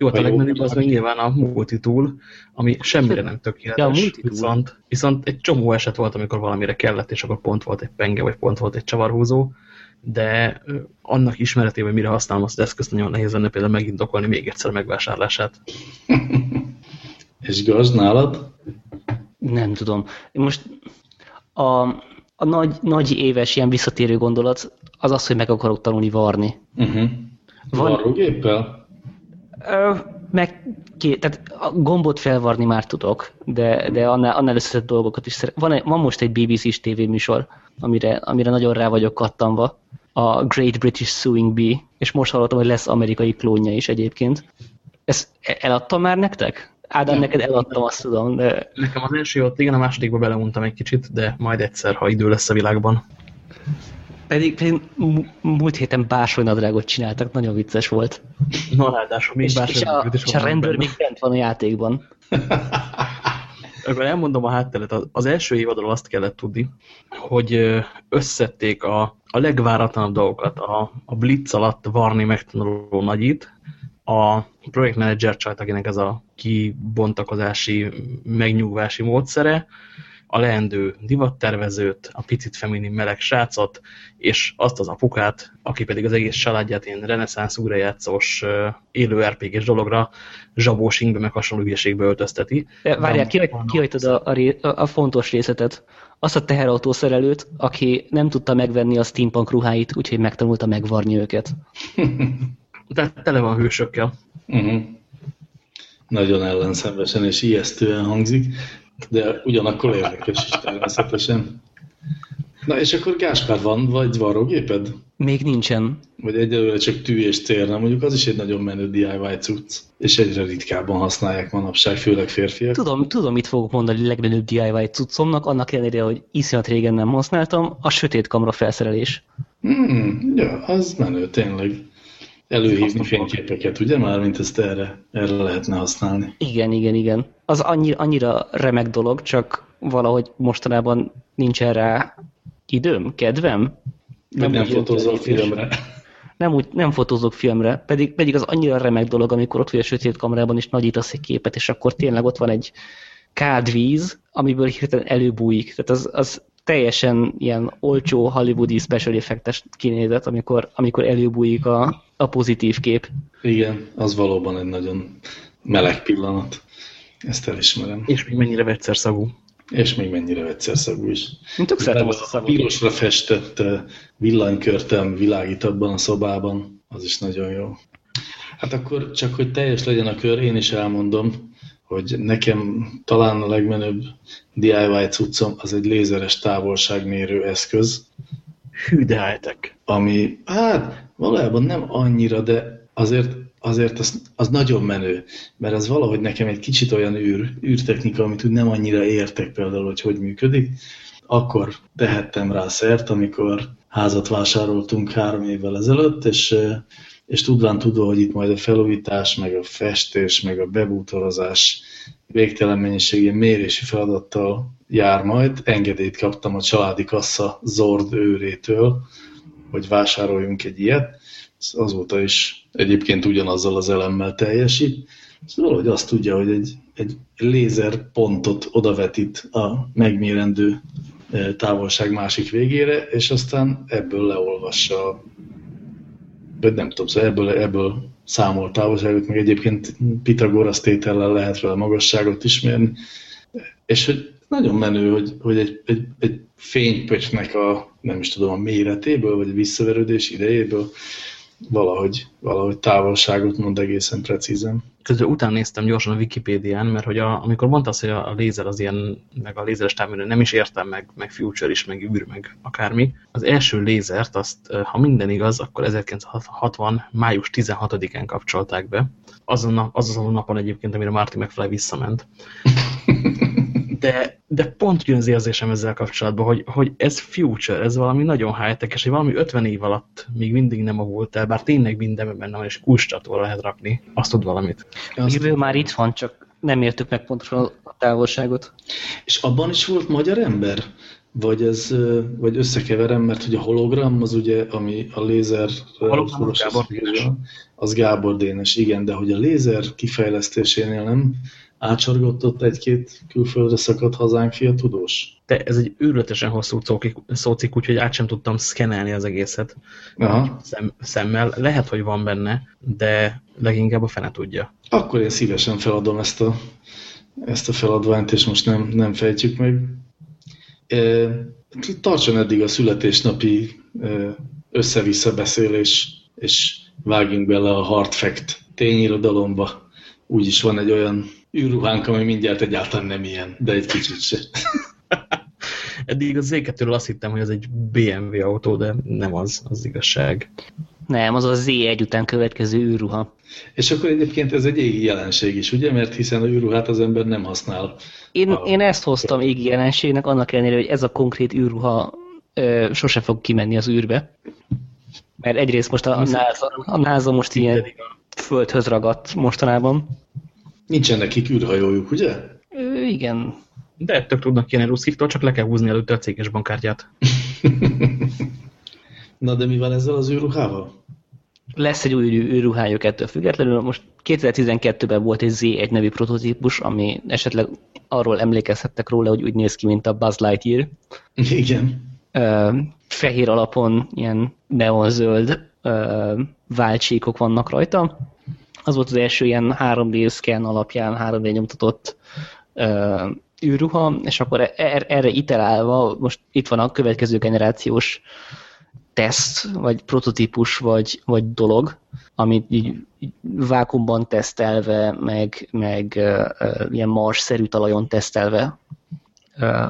Jó, hát a legmenőbb az meg nyilván a multitool, ami semmire nem tökéletes, ja, viszont, viszont egy csomó eset volt, amikor valamire kellett, és akkor pont volt egy penge, vagy pont volt egy csavarhúzó, de annak ismeretében, mire használom azt az eszközt, nagyon nehéz lenne például megindokolni még egyszer megvásárlását. és gazd nálad? Nem tudom. Most a, a nagy, nagy éves ilyen visszatérő gondolat az az, hogy meg akarok tanulni varni. Uh -huh. Van, Varrógéppel? Ö, meg két, tehát a gombot felvarni már tudok, de, de annál, annál összetett dolgokat is szeret. Van, van most egy BBC-s tévéműsor, amire, amire nagyon rá vagyok kattanva, a Great British Suing Bee, és most hallottam, hogy lesz amerikai klónja is egyébként. Ezt eladtam már nektek? Ádám, ja. neked eladtam, azt tudom, de... Nekem az első ott, igen, a másodikba belemuntam egy kicsit, de majd egyszer, ha idő lesz a világban. Pedig, pedig múlt héten básolynadrágot csináltak, nagyon vicces volt. Na, ráadásul még básolynadrágot is És a rendőr még bent van a játékban. Akkor elmondom a hátteret. Az első évadról azt kellett tudni, hogy összették a, a legváratlanabb dolgokat. A, a Blitz alatt Varni megtanuló nagyit, a projektmenedzser csajt, akinek ez a kibontakozási, megnyugvási módszere, a leendő divattervezőt, a picit feminin meleg srácot, és azt az apukát, aki pedig az egész családját ilyen reneszánsz újrajátszós élő RPG-s dologra zsabós ingbe meg hasonló hülyeségbe öltözteti. Várjál, kihagytad a, a, a fontos részletet. Azt a teherautószerelőt, aki nem tudta megvenni a steampunk ruháit, úgyhogy megtanulta megvarni őket. Tehát tele van hősökkel. Uh -huh. Nagyon ellenszenvesen és ijesztően hangzik, de ugyanakkor érdekes is természetesen. Na és akkor Gáspár van, vagy varrógéped? Még nincsen. Vagy egyelőre csak tű és cérna, mondjuk az is egy nagyon menő DIY cucc, és egyre ritkábban használják manapság, főleg férfiak. Tudom, tudom, mit fogok mondani a legmenőbb DIY cuccomnak, annak ellenére, hogy iszonyat régen nem használtam, a sötét kamera felszerelés. Hmm, ja, az menő, tényleg előhívni fényképeket, ugye már, mint ezt erre, erre lehetne használni. Igen, igen, igen. Az annyira, annyira remek dolog, csak valahogy mostanában nincs erre időm, kedvem. Nem, nem fotózok filmre. Nem, úgy, nem fotózok filmre, pedig, pedig az annyira remek dolog, amikor ott vagy a sötét kamerában is nagyítasz egy képet, és akkor tényleg ott van egy kádvíz, amiből hirtelen előbújik. Tehát az, az teljesen ilyen olcsó hollywoodi special effektes kinézet, amikor, amikor előbújik a, a pozitív kép. Igen, az valóban egy nagyon meleg pillanat. Ezt elismerem. És még mennyire vegyszer szagú. És még mennyire vegyszer szagú is. Én tök szeretem azt a szagot. Pirosra festett villanykörtem világít abban a szobában, az is nagyon jó. Hát akkor csak, hogy teljes legyen a kör, én is elmondom, hogy nekem talán a legmenőbb DIY cuccom az egy lézeres távolságmérő eszköz. Hű, de high Ami, hát valójában nem annyira, de azért azért az, az nagyon menő, mert az valahogy nekem egy kicsit olyan űr, űrtechnika, amit úgy nem annyira értek például, hogy hogy működik. Akkor tehettem rá szert, amikor házat vásároltunk három évvel ezelőtt, és, és tudván tudva, hogy itt majd a felújítás, meg a festés, meg a bebútorozás végtelen mennyiségű mérési feladattal jár majd, engedélyt kaptam a családi kassa Zord őrétől, hogy vásároljunk egy ilyet, azóta is egyébként ugyanazzal az elemmel teljesít. Szóval hogy azt tudja, hogy egy, egy lézer pontot odavetít a megmérendő e, távolság másik végére, és aztán ebből leolvassa, vagy nem tudom, szóval ebből, ebből számol távolságot, meg egyébként Pitagoras tétellel lehet vele magasságot ismerni, és hogy nagyon menő, hogy, hogy egy, egy, egy fénypöcsnek a, nem is tudom, a méretéből, vagy a visszaverődés idejéből valahogy, valahogy távolságot mond egészen precízen. Közben utána néztem gyorsan a Wikipédián, mert hogy a, amikor mondtasz, hogy a, a lézer az ilyen, meg a lézeres távmérő nem is értem, meg, meg future is, meg űr, meg akármi. Az első lézert, azt, ha minden igaz, akkor 1960. május 16-án kapcsolták be. Azon azon a napon egyébként, amire Marty McFly visszament. de, de pont ugyan az érzésem ezzel kapcsolatban, hogy, hogy ez future, ez valami nagyon high-tech, és hogy valami 50 év alatt még mindig nem volt el, bár tényleg minden benne van, és kulcscsatóra lehet rakni, azt tud valamit. Jövő már itt van, csak nem értük meg pontosan a távolságot. És abban is volt magyar ember? Vagy, ez, vagy összekeverem, mert hogy a hologram az ugye, ami a lézer... Hologram Gábor Az Gábor Dénes, igen, de hogy a lézer kifejlesztésénél nem átsorgott egy-két külföldre szakadt hazánk fia tudós? De ez egy őrületesen hosszú szócik, úgyhogy át sem tudtam szkenelni az egészet Szem, szemmel. Lehet, hogy van benne, de leginkább a fene tudja. Akkor én szívesen feladom ezt a, ezt a feladványt, és most nem, nem fejtjük meg. E, tartson eddig a születésnapi össze-vissza beszélés, és vágjunk bele a hard fact tényirodalomba. Úgyis van egy olyan űrruhánk, ami mindjárt egyáltalán nem ilyen, de egy kicsit se. Eddig az z azt hittem, hogy ez egy BMW autó, de nem az, az igazság. Nem, az a Z1 után következő űrruha. És akkor egyébként ez egy égi jelenség is, ugye? Mert hiszen a űrruhát az ember nem használ. Én, a... én ezt hoztam égi jelenségnek, annak ellenére, hogy ez a konkrét űrruha ö, sose fog kimenni az űrbe. Mert egyrészt most a, a, NASA, a NASA most ilyen földhöz ragadt mostanában. Nincsen nekik űrhajójuk, ugye? Ö, igen. De ettől tudnak ilyen russziktól, csak le kell húzni előtte a céges bankkártyát. Na de mi van ezzel az űrruhával? Lesz egy új űrruhájuk ettől függetlenül. Most 2012-ben volt egy Z1 nevű prototípus, ami esetleg arról emlékezhettek róla, hogy úgy néz ki, mint a Buzz Lightyear. Igen. Ö, fehér alapon ilyen neonzöld ö, váltsékok vannak rajta az volt az első ilyen 3D scan alapján 3D nyomtatott uh, űrruha, és akkor er, erre iterálva, most itt van a következő generációs teszt, vagy prototípus, vagy, vagy dolog, amit így, így vákumban tesztelve, meg, meg uh, ilyen Mars-szerű talajon tesztelve uh,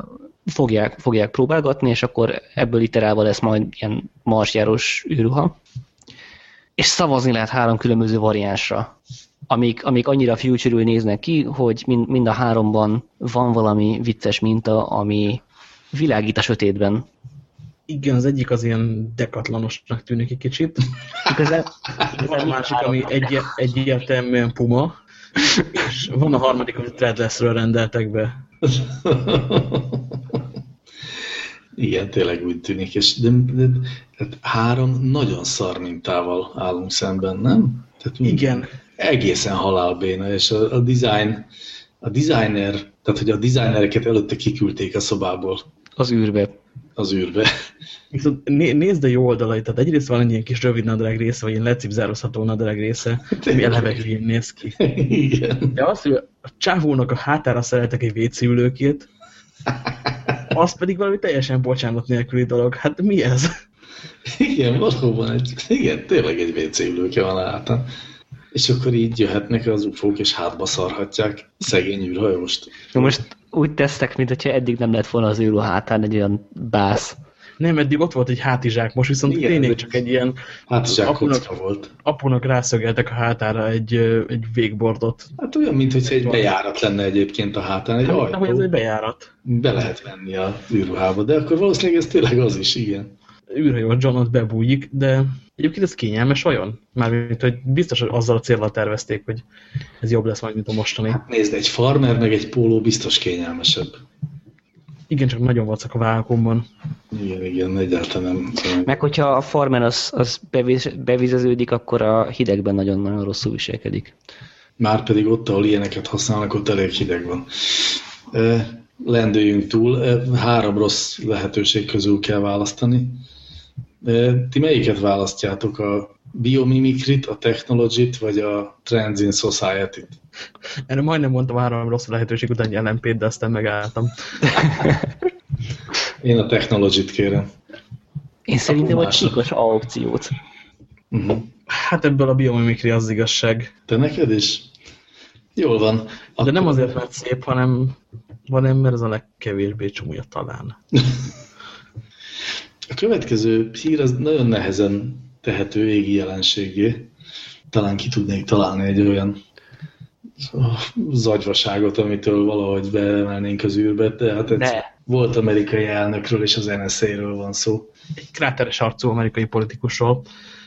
fogják, fogják próbálgatni, és akkor ebből iterálva lesz majd ilyen marsjáros űrruha és szavazni lehet három különböző variánsra, amik, amik annyira future néznek ki, hogy mind, mind a háromban van valami vicces minta, ami világít a sötétben. Igen, az egyik az ilyen dekatlanosnak tűnik egy kicsit. Igazán, van a másik, ami egy, egyértelműen puma, és van a harmadik, amit Threadlessről rendeltek be. Igen, tényleg úgy tűnik, és de, de, de három nagyon szar mintával állunk szemben, nem? Tehát Igen. Egészen halálbéna, és a, a design, a designer, tehát hogy a designereket előtte kiküldték a szobából. Az űrbe. Az űrbe. Viszont né nézd a jó oldalait, tehát egyrészt van egy ilyen kis rövid nadrág része, vagy ilyen lecipzározható nadrág része, ami eleve néz ki. Igen. De az, hogy a csávónak a hátára szeretek egy WC ülőkét, az pedig valami teljesen bocsánat nélküli dolog. Hát mi ez? Igen, valóban egy, igen, tényleg egy WC ülőke van állta. És akkor így jöhetnek az ufók, és hátba szarhatják szegény űrhajóst. Most úgy tesztek, mint hogyha eddig nem lett volna az űrhajó hátán egy olyan bász. Nem, eddig ott volt egy hátizsák, most viszont Igen, tényleg csak egy ilyen Hátizsák Apunak- volt. apunak rászögeltek a hátára egy, egy végbordot. Hát olyan, mintha egy bejárat lenne egyébként a hátán, egy Hát, hogy ez ajtó. egy bejárat. Be lehet venni a űrruhába, de akkor valószínűleg ez tényleg az is, igen. űrhajó John ott bebújik, de egyébként ez kényelmes vajon? Mármint, hogy biztos, hogy azzal a célral tervezték, hogy ez jobb lesz majd, mint a mostani. Hát nézd, egy farmer meg egy póló biztos kényelmesebb. Igen, csak nagyon vacak a vákumban. Igen, igen, egyáltalán nem. Meg hogyha a farmer az, az beviz, bevizeződik, akkor a hidegben nagyon-nagyon rosszul viselkedik. Már pedig ott, ahol ilyeneket használnak, ott elég hideg van. Lendüljünk túl. Három rossz lehetőség közül kell választani. E, ti melyiket választjátok? A biomimikrit, a technology vagy a Trends in Society-t? Erre majdnem mondtam három rossz lehetőség után egy de aztán megálltam. Én a technology kérem. Én szerintem a csíkos A opciót. Uh-huh. Hát ebből a biomimikri az igazság. Te neked is? Jól van. De nem azért, mert szép, hanem, hanem mert ez a legkevésbé csúnya talán. A következő hír az nagyon nehezen tehető égi jelenségé. Talán ki tudnék találni egy olyan zagyvaságot, amitől valahogy beemelnénk az űrbe, de hát ez volt amerikai elnökről és az NSA-ről van szó. Egy kráteres arcú amerikai politikusról,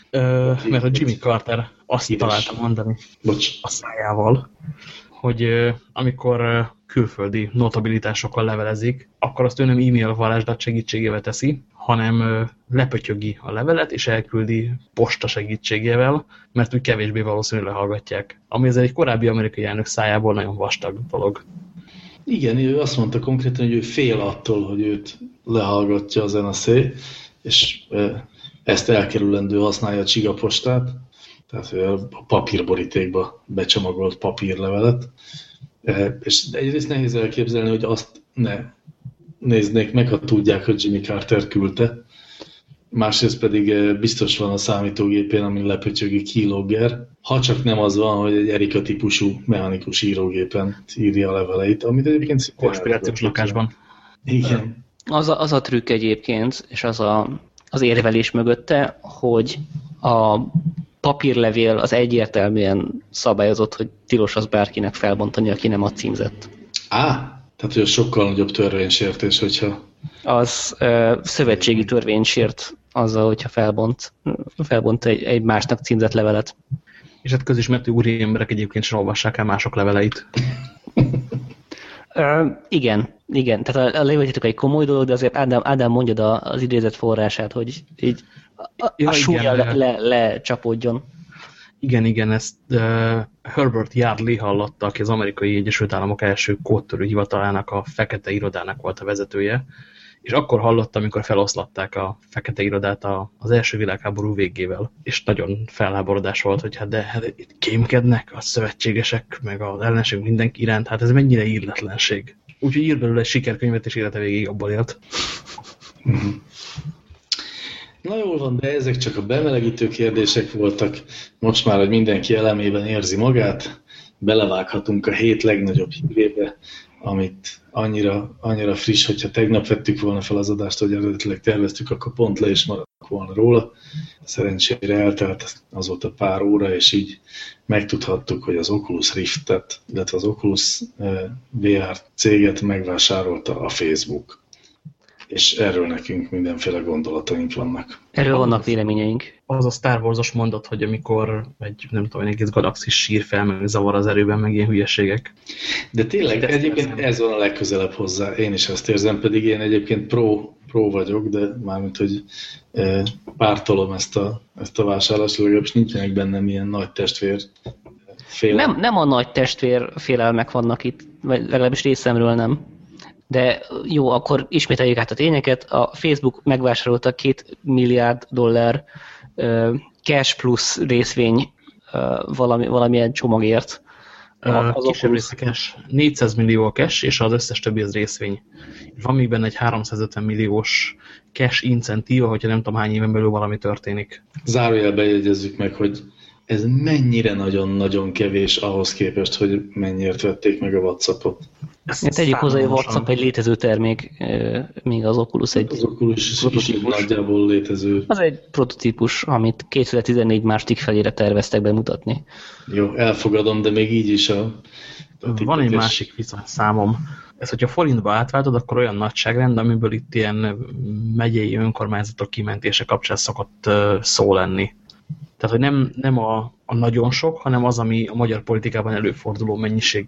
ö, mert a Jimmy Carter azt Híres. találta mondani Bocs. a szájával, hogy ö, amikor ö, külföldi notabilitásokkal levelezik, akkor azt ő nem e-mail varázslat segítségével teszi, hanem lepötyögi a levelet, és elküldi posta segítségével, mert úgy kevésbé valószínűleg hallgatják. Ami ez egy korábbi amerikai elnök szájából nagyon vastag dolog. Igen, ő azt mondta konkrétan, hogy ő fél attól, hogy őt lehallgatja az NSA, és ezt elkerülendő használja a csigapostát, tehát a papírborítékba becsomagolt papírlevelet. És egyrészt nehéz elképzelni, hogy azt ne néznék meg, ha tudják, hogy Jimmy Carter küldte. Másrészt pedig e, biztos van a számítógépén, amin lepötyögi keylogger, ha csak nem az van, hogy egy Erika típusú mechanikus írógépen írja a leveleit, amit egyébként szintén Konspirációs lakásban. igen. Az a, az a trükk egyébként, és az a, az érvelés mögötte, hogy a papírlevél az egyértelműen szabályozott, hogy tilos az bárkinek felbontani, aki nem a címzett. Á, tehát hogy a sokkal nagyobb törvénysértés, hogyha Az ö, szövetségi törvény sért azzal, hogyha felbont, felbont egy, egy másnak címzett levelet. És hát közismertő úri emberek egyébként sem olvassák el mások leveleit. Ö, igen, igen. Tehát a, a levetítek egy komoly dolog, de azért Ádám, Ádám mondjad a, az idézett forrását, hogy így a, a, Ja, súlya igen. le, le, lecsapódjon. Igen, igen, ezt uh, Herbert Yardley hallotta, aki az amerikai Egyesült Államok első kódtörő hivatalának a fekete irodának volt a vezetője, és akkor hallotta, amikor feloszlatták a fekete irodát a, az első világháború végével, és nagyon felháborodás volt, hogy hát de hát itt kémkednek a szövetségesek, meg az ellenség mindenki iránt, hát ez mennyire írletlenség. Úgyhogy ír belőle egy sikerkönyvet, és élete végéig abban élt. Na jól van, de ezek csak a bemelegítő kérdések voltak. Most már, hogy mindenki elemében érzi magát, belevághatunk a hét legnagyobb hírébe, amit annyira, annyira friss, hogyha tegnap vettük volna fel az adást, hogy eredetileg terveztük, akkor pont le is maradtunk volna róla. Szerencsére eltelt azóta pár óra, és így megtudhattuk, hogy az Oculus Riftet, illetve az Oculus eh, VR céget megvásárolta a Facebook. És erről nekünk mindenféle gondolataink vannak. Erről vannak véleményeink. Az a Star Wars-os mondat, hogy amikor egy, nem tudom, egy egész galaxis sír fel, meg zavar az erőben, meg ilyen hülyeségek. De tényleg, De egyébként érzem. ez van a legközelebb hozzá. Én is ezt érzem, pedig én egyébként pro, pro vagyok, de mármint, hogy e, pártolom ezt a, ezt a vásárlást, legalábbis nincsenek bennem ilyen nagy testvér fél. Nem, nem a nagy testvér félelmek vannak itt, vagy legalábbis részemről nem. De jó, akkor ismételjük át a tényeket. A Facebook megvásárolta két milliárd dollár cash plusz részvény valami, valamilyen csomagért. A- Az kisebb része cash. 400 millió a cash, és az összes többi az részvény. És van még benne egy 350 milliós cash incentíva, hogyha nem tudom hány éven belül valami történik. Zárójelbe jegyezzük meg, hogy ez mennyire nagyon-nagyon kevés ahhoz képest, hogy mennyiért vették meg a Whatsappot. Ezt tegyük hozzá, hogy WhatsApp egy létező termék, még az Oculus egy Az Oculus is nagyjából létező. Az egy prototípus, amit 2014 másik felére terveztek bemutatni. Jó, elfogadom, de még így is a... a Van egy másik viszont számom. Ez, hogyha forintba átváltod, akkor olyan nagyságrend, amiből itt ilyen megyei önkormányzatok kimentése kapcsán szokott szó lenni. Tehát, hogy nem, nem a, a nagyon sok, hanem az, ami a magyar politikában előforduló mennyiség.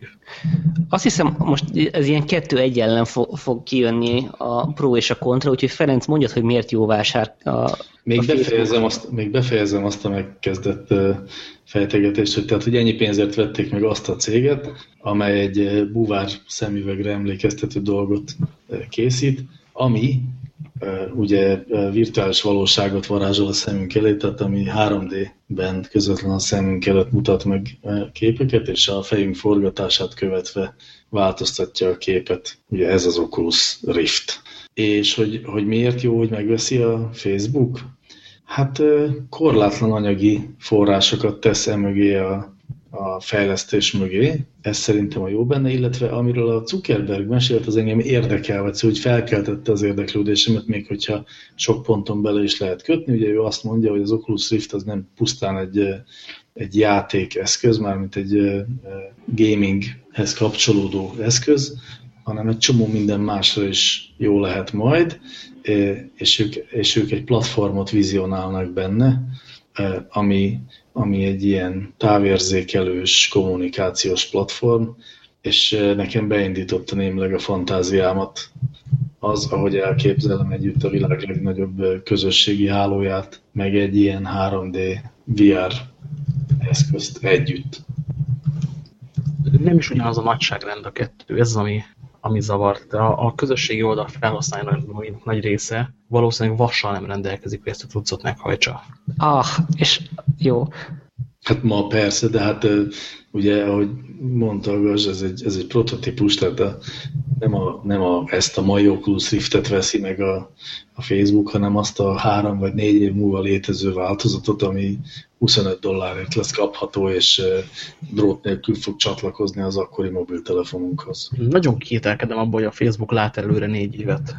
Azt hiszem, most ez ilyen kettő egy ellen fog, fog kijönni a pro és a kontra, úgyhogy Ferenc mondjad, hogy miért jó vásár a, még, a befejezem azt, még befejezem azt a megkezdett fejtegetést, hogy tehát, hogy ennyi pénzért vették meg azt a céget, amely egy buvár szemüvegre emlékeztető dolgot készít, ami ugye virtuális valóságot varázsol a szemünk elé, tehát ami 3D-ben közvetlen a szemünk előtt mutat meg képeket, és a fejünk forgatását követve változtatja a képet. Ugye ez az Oculus Rift. És hogy, hogy miért jó, hogy megveszi a Facebook? Hát korlátlan anyagi forrásokat tesz e mögé a a fejlesztés mögé, ez szerintem a jó benne, illetve amiről a Zuckerberg mesélt, az engem érdekel, vagy szóval, hogy felkeltette az érdeklődésemet, még hogyha sok ponton bele is lehet kötni. Ugye ő azt mondja, hogy az Oculus Rift az nem pusztán egy, egy játékeszköz, mármint egy gaminghez kapcsolódó eszköz, hanem egy csomó minden másra is jó lehet majd, és ők, és ők egy platformot vizionálnak benne, ami ami egy ilyen távérzékelős kommunikációs platform, és nekem beindította némleg a fantáziámat az, ahogy elképzelem együtt a világ legnagyobb közösségi hálóját, meg egy ilyen 3D VR eszközt együtt. Nem is ugyanaz a nagyságrend a kettő, ez az, ami, ami zavart. A, a közösségi oldal felhasználóinak nagy része valószínűleg vassal nem rendelkezik, hogy ezt a tudszot meghajtsa. Ah, és jó. Hát ma persze, de hát ugye, ahogy mondta a Gazs, ez egy, ez egy prototípus, tehát a, nem, a, nem a, ezt a mai Oculus Riftet veszi meg a, a Facebook, hanem azt a három vagy négy év múlva létező változatot, ami 25 dollárért lesz kapható, és drót nélkül fog csatlakozni az akkori mobiltelefonunkhoz. Nagyon kételkedem abban, hogy a Facebook lát előre négy évet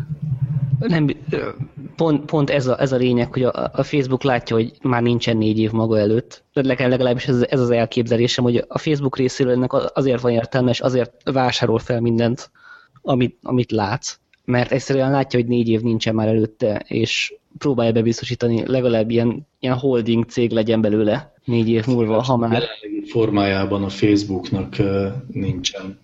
nem, pont, pont ez, a, ez a lényeg, hogy a, a Facebook látja, hogy már nincsen négy év maga előtt. Legalábbis ez, ez az elképzelésem, hogy a Facebook részéről ennek azért van értelme, és azért vásárol fel mindent, amit, amit látsz, mert egyszerűen látja, hogy négy év nincsen már előtte, és próbálja bebiztosítani, legalább ilyen, ilyen holding cég legyen belőle négy év múlva, ha már... formájában a Facebooknak nincsen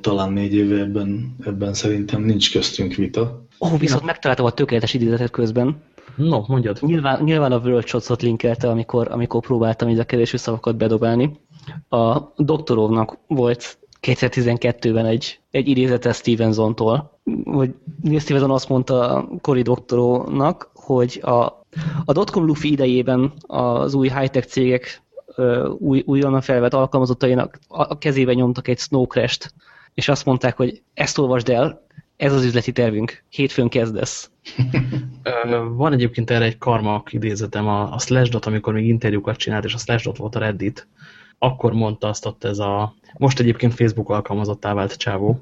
talán négy éve ebben, ebben szerintem nincs köztünk vita. Ó, oh, viszont megtaláltam a tökéletes idézetet közben. No, mondjad. Nyilván, nyilván a World Shots-ot linkelte, amikor, amikor próbáltam így a kereső szavakat bedobálni. A doktorovnak volt 2012-ben egy, egy idézete Stevenson-tól, hogy Neil Stevenson azt mondta Cory doktorónak, hogy a, a dotcom lufi idejében az új high-tech cégek új, újonnan felvett alkalmazottainak a kezébe nyomtak egy Snow Crash-t, és azt mondták, hogy ezt olvasd el, ez az üzleti tervünk, hétfőn kezdesz. Van egyébként erre egy karmak idézetem, a, a Slashdot, amikor még interjúkat csinált, és a Slashdot volt a Reddit, akkor mondta azt ott ez a, most egyébként Facebook alkalmazottá vált csávó,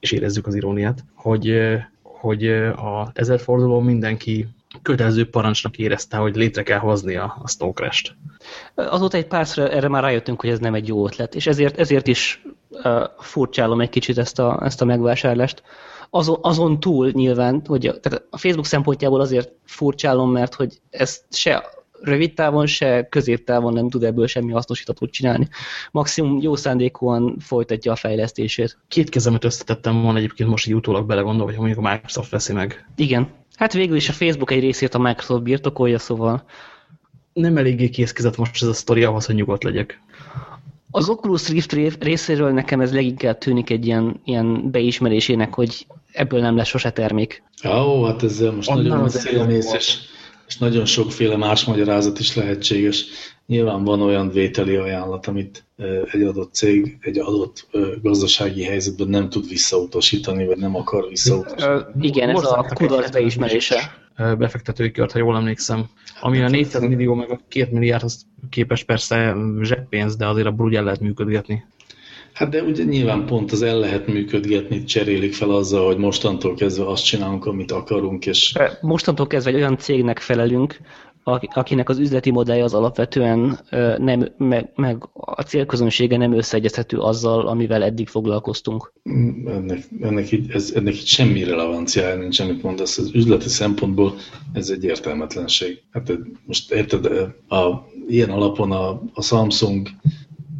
és érezzük az iróniát, hogy, hogy a ezerforduló mindenki kötelező parancsnak érezte, hogy létre kell hozni a, a Snowcrash-t. Azóta egy párszor erre már rájöttünk, hogy ez nem egy jó ötlet, és ezért, ezért is uh, furcsálom egy kicsit ezt a, ezt a megvásárlást. Azon, azon túl nyilván, hogy a, tehát a Facebook szempontjából azért furcsálom, mert hogy ezt se rövid távon, se középtávon nem tud ebből semmi hasznosítatót csinálni. Maximum jó szándékúan folytatja a fejlesztését. Két kezemet összetettem volna egyébként most így utólag belegondolva, hogy mondjuk a Microsoft veszi meg. Igen. Hát végül is a Facebook egy részét a Microsoft birtokolja, szóval... Nem eléggé készkezett most ez a sztori ahhoz, hogy nyugodt legyek. Az Oculus Rift részéről nekem ez leginkább tűnik egy ilyen, ilyen beismerésének, hogy ebből nem lesz sose termék. Ó, hát ezzel most Onnan nagyon és, és nagyon sokféle más magyarázat is lehetséges. Nyilván van olyan vételi ajánlat, amit egy adott cég egy adott gazdasági helyzetben nem tud visszautasítani, vagy nem akar visszautasítani. Igen, ez a kudarc beismerése. Befektetői kört, ha jól emlékszem. Ami a 400 millió meg a 2 milliárdhoz képes persze zseppénz, de azért a brugy el lehet működgetni. Hát de ugye nyilván pont az el lehet működgetni, cserélik fel azzal, hogy mostantól kezdve azt csinálunk, amit akarunk, és... Mostantól kezdve egy olyan cégnek felelünk, akinek az üzleti modellje az alapvetően nem, meg, meg a célközönsége nem összeegyezhető azzal, amivel eddig foglalkoztunk. Ennek, ennek, így, ez, ennek így semmi relevanciája nincs, amit mondasz. Az üzleti szempontból ez egy értelmetlenség. Hát most érted, a, ilyen alapon a, a Samsung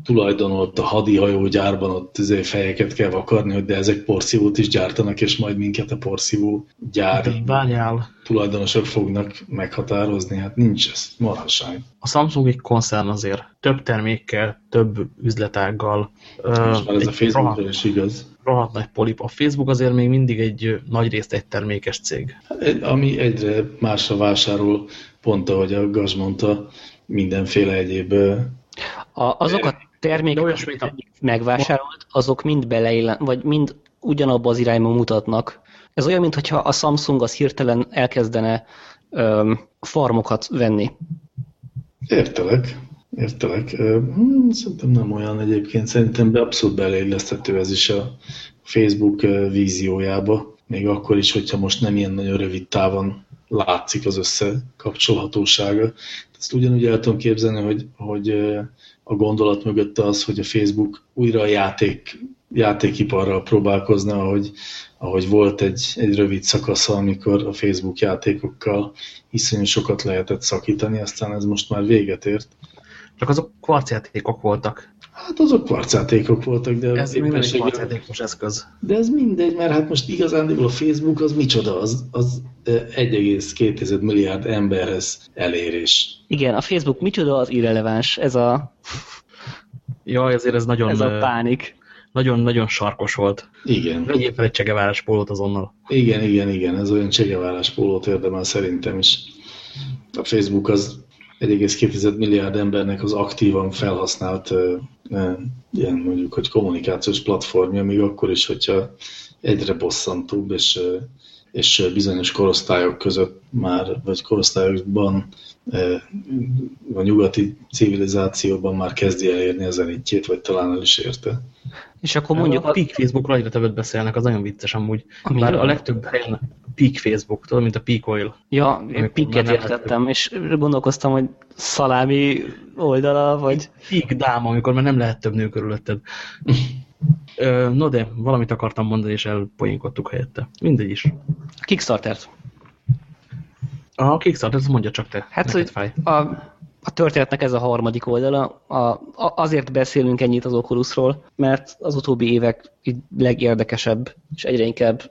tulajdonolt a hadihajógyárban ott izé fejeket kell vakarni, hogy de ezek porszívót is gyártanak, és majd minket a porszívó gyár Várjál. tulajdonosok fognak meghatározni. Hát nincs ez, marhaság. A Samsung egy koncern azért. Több termékkel, több üzletággal. Most már ez a Facebookra is igaz. Rohadt nagy polip. A Facebook azért még mindig egy nagy részt egy termékes cég. Ami egyre másra vásárol, pont ahogy a Gaz mondta, mindenféle egyéb a, azok a termékek, amit megvásárolt, azok mind beleillen, vagy mind ugyanabba az irányba mutatnak. Ez olyan, mintha a Samsung az hirtelen elkezdene öm, farmokat venni. Értelek. Értelek. Hmm, szerintem nem olyan egyébként. Szerintem abszolút beleilleszthető ez is a Facebook víziójába. Még akkor is, hogyha most nem ilyen nagyon rövid távon látszik az összekapcsolhatósága. Ezt ugyanúgy el tudom képzelni, hogy, hogy a gondolat mögött az, hogy a Facebook újra a játék, játékiparral próbálkozna, ahogy, ahogy volt egy, egy rövid szakasz, amikor a Facebook játékokkal iszonyú sokat lehetett szakítani, aztán ez most már véget ért. Csak azok kvarcjátékok voltak. Hát azok kvarcjátékok voltak, de... Ez minden egy kvarcjátékos eszköz. De ez mindegy, mert hát most igazán a Facebook az micsoda, az, az 1,2 milliárd emberhez elérés. Igen, a Facebook micsoda az irreleváns, ez a... Jaj, ezért ez nagyon... Ez a pánik. Nagyon-nagyon sarkos volt. Igen. Vegyél fel egy csegevárás pólót azonnal. Igen, igen, igen, ez olyan csegevárás pólót érdemel szerintem is. A Facebook az 1,2 milliárd embernek az aktívan felhasznált ilyen mondjuk, hogy kommunikációs platformja, még akkor is, hogyha egyre bosszantóbb, és, és bizonyos korosztályok között már, vagy korosztályokban a nyugati civilizációban már kezdi elérni az elitjét, vagy talán el is érte. És akkor mondjuk a Peak Facebookról egyre többet beszélnek, az nagyon vicces amúgy. Bár a legtöbb helyen Peak Facebook, tudod, mint a Peak Oil. Ja, Peak-et értettem, és gondolkoztam, hogy szalámi oldala, vagy... Peak dáma, amikor már nem lehet több nő körülötted. no de, valamit akartam mondani, és elpoénkodtuk helyette. Mindegy is. Kickstarter-t. A Kickstarter, ezt mondja csak te. Hát, hogy fáj. A, a történetnek ez a harmadik oldala. A, a, azért beszélünk ennyit az Oculusról, mert az utóbbi évek legérdekesebb, és egyre inkább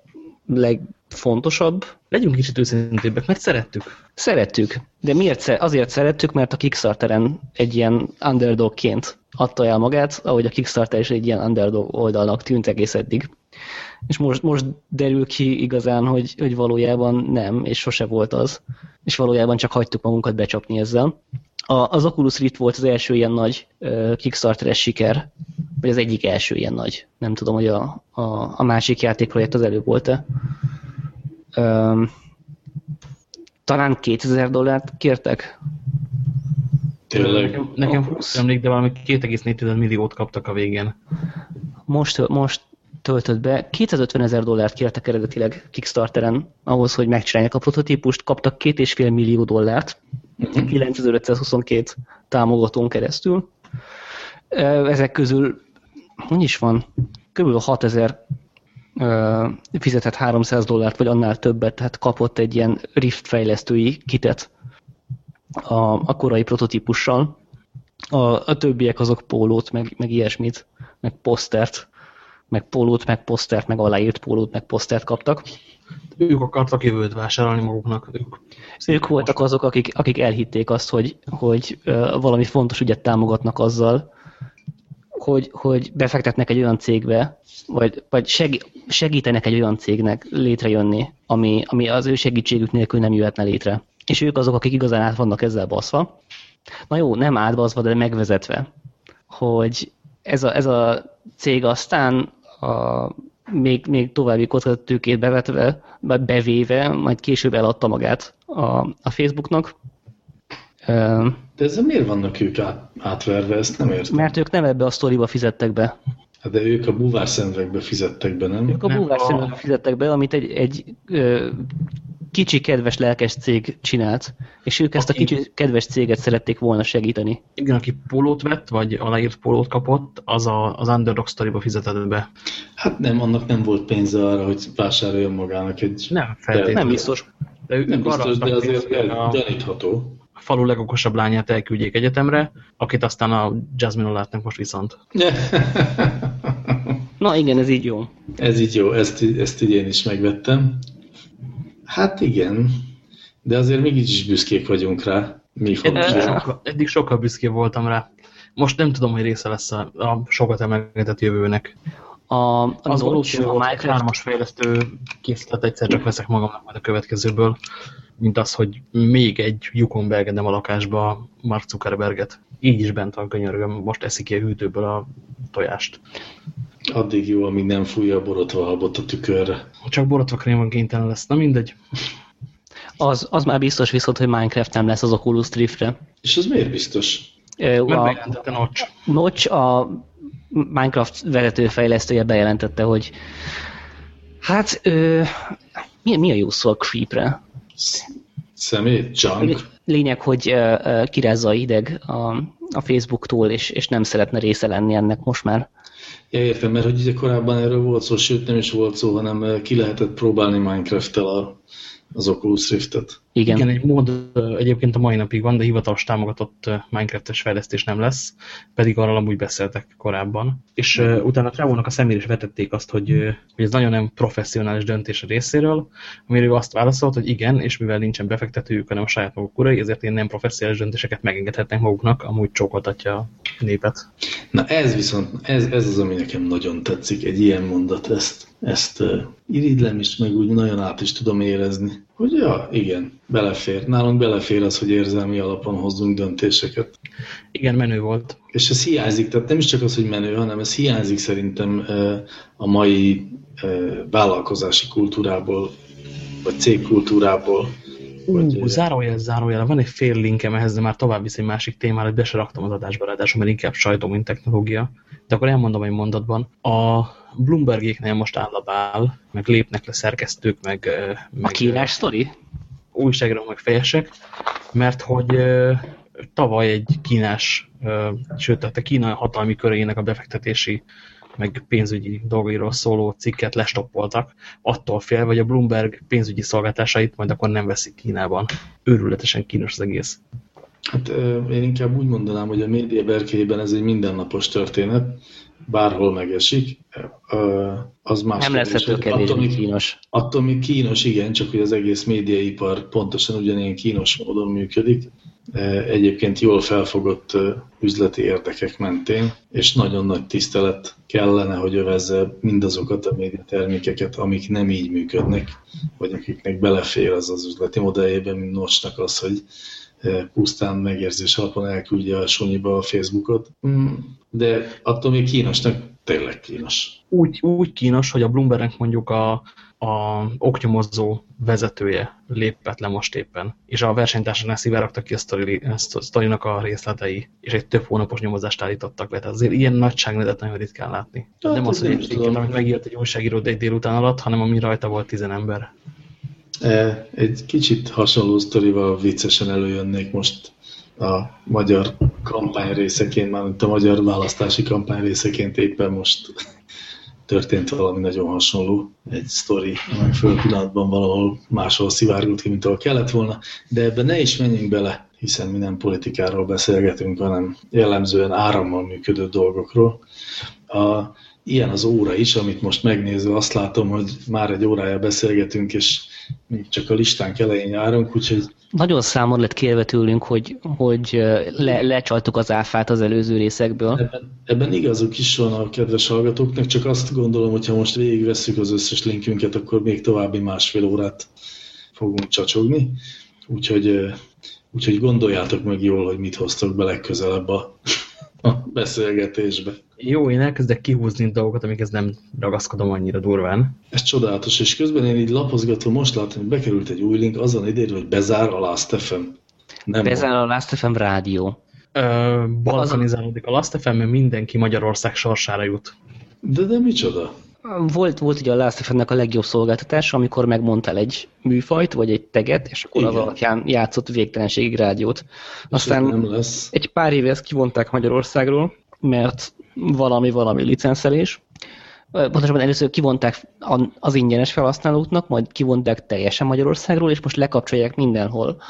legfontosabb. Legyünk kicsit őszintébbek, mert szerettük. Szerettük. De miért? Azért szerettük, mert a Kickstarteren egy ilyen underdogként adta el magát, ahogy a Kickstarter is egy ilyen underdog oldalnak tűnt egész eddig. És most, most derül ki igazán, hogy, hogy valójában nem, és sose volt az. És valójában csak hagytuk magunkat becsapni ezzel. A, az Oculus Rift volt az első ilyen nagy uh, Kickstarteres siker, vagy az egyik első ilyen nagy. Nem tudom, hogy a, a, a másik játékprojekt az előbb volt-e. Um, talán 2000 dollárt kértek. Tényleg? Nekem, nekem 20 emlék, de valami 2,4 milliót kaptak a végén. Most, most töltött be. 250 ezer dollárt kértek eredetileg Kickstarteren ahhoz, hogy megcsinálják a prototípust, kaptak 2,5 millió dollárt, 9522 támogatón keresztül. Ezek közül, hogy is van, kb. 6000 fizetett 300 dollárt, vagy annál többet, tehát kapott egy ilyen Rift fejlesztői kitet a, a korai prototípussal. A, a többiek azok pólót, meg, meg ilyesmit, meg posztert meg pólót, meg posztert, meg aláírt pólót, meg posztert kaptak. Ők akartak jövőt vásárolni maguknak. Ők, ők voltak azok, akik, akik elhitték azt, hogy, hogy valami fontos ügyet támogatnak azzal, hogy, hogy befektetnek egy olyan cégbe, vagy, vagy segítenek egy olyan cégnek létrejönni, ami, ami az ő segítségük nélkül nem jöhetne létre. És ők azok, akik igazán át vannak ezzel baszva. Na jó, nem átbaszva, de megvezetve, hogy ez a, ez a cég aztán a, még, még további kockázatőkét bevetve, bevéve, majd később eladta magát a, a Facebooknak. De ezzel miért vannak ők át, átverve? Ezt nem értem. Mert ők nem ebbe a sztoriba fizettek be. Hát de ők a búvár szemvekbe fizettek be, nem? Ők a szemekbe fizettek be, amit egy, egy ö, kicsi, kedves, lelkes cég csinált, és ők ezt a kicsi, kedves céget szerették volna segíteni. Igen, aki pólót vett, vagy aláírt pólót kapott, az a, az Underdog Story-ba fizetett be. Hát nem, annak nem volt pénze arra, hogy vásároljon magának egy... Nem feltétlenül. Nem biztos. De ők Nem biztos, de azért pénzt, hogy a gyanítható. falu legokosabb lányát elküldjék egyetemre, akit aztán a Jasmine látnak most viszont. Na igen, ez így jó. Ez így jó, ezt, ezt így én is megvettem. Hát igen, de azért mégis is büszkék vagyunk rá. Mi Eddig, sokkal, eddig sokkal büszké voltam rá. Most nem tudom, hogy része lesz a, a sokat emlegetett jövőnek. A, a Az valószínű, a hogy Minecraft, hármas fejlesztő készített egyszer csak veszek magamnak majd a következőből, mint az, hogy még egy lyukon belgedem a lakásba Mark Zuckerberget. Így is bent van könyörgöm, most eszik ki a hűtőből a tojást. Addig jó, amíg nem fújja a borotva habot a tükörre. Csak borotva krémon kénytelen lesz, na mindegy. az, az már biztos viszont, hogy Minecraft nem lesz az Oculus Rift-re. És az miért biztos? Ö, Mert A bejelentette Notch. Notch, a Minecraft vezetőfejlesztője bejelentette, hogy hát ö, mi, mi a jó szó a creepre? Szemét? Junk? Lényeg, hogy ö, ö, kirázza a hideg a, a Facebooktól, és, és nem szeretne része lenni ennek most már. Ja, értem, mert hogy ugye korábban erről volt szó, sőt nem is volt szó, hanem eh, ki lehetett próbálni Minecraft-tel a, az Oculus Rift-et. Igen. Igen, egy mód ö, egyébként a mai napig van, de hivatalos támogatott ö, Minecraft-es fejlesztés nem lesz, pedig arról amúgy beszéltek korábban. És uh, utána a Trávónak a személyre is vetették azt, hogy, hogy ez nagyon nem professzionális döntés a részéről, amire ő azt válaszolt, hogy igen, és mivel nincsen befektetőjük, hanem a saját maguk urai, ezért én nem professzionális döntéseket megengedhetnek maguknak, amúgy csókoltatja népet. Na ez viszont, ez, ez az, ami nekem nagyon tetszik, egy ilyen mondat, ezt, ezt uh, irigylem is, meg úgy nagyon át is tudom érezni. Hogy ja, igen, belefér. Nálunk belefér az, hogy érzelmi alapon hozzunk döntéseket. Igen, menő volt. És ez hiányzik, tehát nem is csak az, hogy menő, hanem ez hiányzik szerintem uh, a mai uh, vállalkozási kultúrából, vagy cégkultúrából. Ú, zárójel, zárójel, van egy fél linkem ehhez, de már tovább visz egy másik témára, hogy be se raktam az adásba, ráadásul, mert inkább sajtó, mint technológia. De akkor elmondom egy mondatban. A Bloombergéknél most áll a bál, meg lépnek le szerkesztők, meg, ö, A meg kínás sztori? újságírók, meg fejesek, mert hogy tavaly egy kínás, sőt, tehát a Kína hatalmi körének a befektetési meg pénzügyi dolgairól szóló cikket lestoppoltak, attól fél, hogy a Bloomberg pénzügyi szolgáltásait majd akkor nem veszik Kínában. Őrületesen kínos az egész. Hát én inkább úgy mondanám, hogy a média berkeiben ez egy mindennapos történet, bárhol megesik. Az más Nem lesz ettől hogy kevésbé attól, kínos. Attól még kínos, igen, csak hogy az egész médiaipar pontosan ugyanilyen kínos módon működik. Egyébként jól felfogott üzleti érdekek mentén, és nagyon nagy tisztelet kellene, hogy övezze mindazokat a médiatermékeket, amik nem így működnek, vagy akiknek belefér az az üzleti modelljében, mint Nocsnak az, hogy pusztán megérzés alapon elküldje a sonyiba a Facebookot. Mm, De attól még kínosnak tényleg kínos. Úgy, úgy kínos, hogy a Bloombergnek mondjuk a, a oknyomozó vezetője lépett le most éppen, és a versenytársaknál szivárogtak ki a sztori, a sztorinak a részletei, és egy több hónapos nyomozást állítottak le. Tehát azért ilyen nagyságrendet nagyon ritkán látni. Hát, nem az, hogy egy cikket, amit megírt egy újságíró egy délután alatt, hanem ami rajta volt tizen ember. E, Egy kicsit hasonló sztorival viccesen előjönnék most a magyar kampány részeként, mármint a magyar választási kampány részeként éppen most történt valami nagyon hasonló, egy sztori, amely föl pillanatban valahol máshol szivárgult ki, mint ahol kellett volna, de ebben ne is menjünk bele, hiszen mi nem politikáról beszélgetünk, hanem jellemzően árammal működő dolgokról. A, ilyen az óra is, amit most megnézve azt látom, hogy már egy órája beszélgetünk, és még csak a listánk elején járunk, úgyhogy Nagyon számon lett kérve tőlünk, hogy, hogy le, lecsaltuk az áfát az előző részekből. ebben, ebben igazuk is van a kedves hallgatóknak, csak azt gondolom, hogy ha most végigvesszük az összes linkünket, akkor még további másfél órát fogunk csacsogni. Úgyhogy, úgyhogy gondoljátok meg jól, hogy mit hoztok be legközelebb a, a beszélgetésbe. Jó, én elkezdek kihúzni dolgokat, amikhez nem ragaszkodom annyira durván. Ez csodálatos, és közben én így lapozgatom, most látom, hogy bekerült egy új link, azon idérve, hogy bezár a Last FM. Nem Ezen a Last FM rádió. Ö, balkanizálódik a Last FM, mert mindenki Magyarország sorsára jut. De, de micsoda? Volt, volt ugye a Last.fm-nek a legjobb szolgáltatása, amikor megmondtál egy műfajt, vagy egy teget, és akkor Igen. az alapján játszott végtelenségig rádiót. Aztán nem lesz. egy pár éve ezt kivonták Magyarországról, mert valami, valami licenszelés. Pontosabban először kivonták az ingyenes felhasználóknak, majd kivonták teljesen Magyarországról, és most lekapcsolják mindenhol.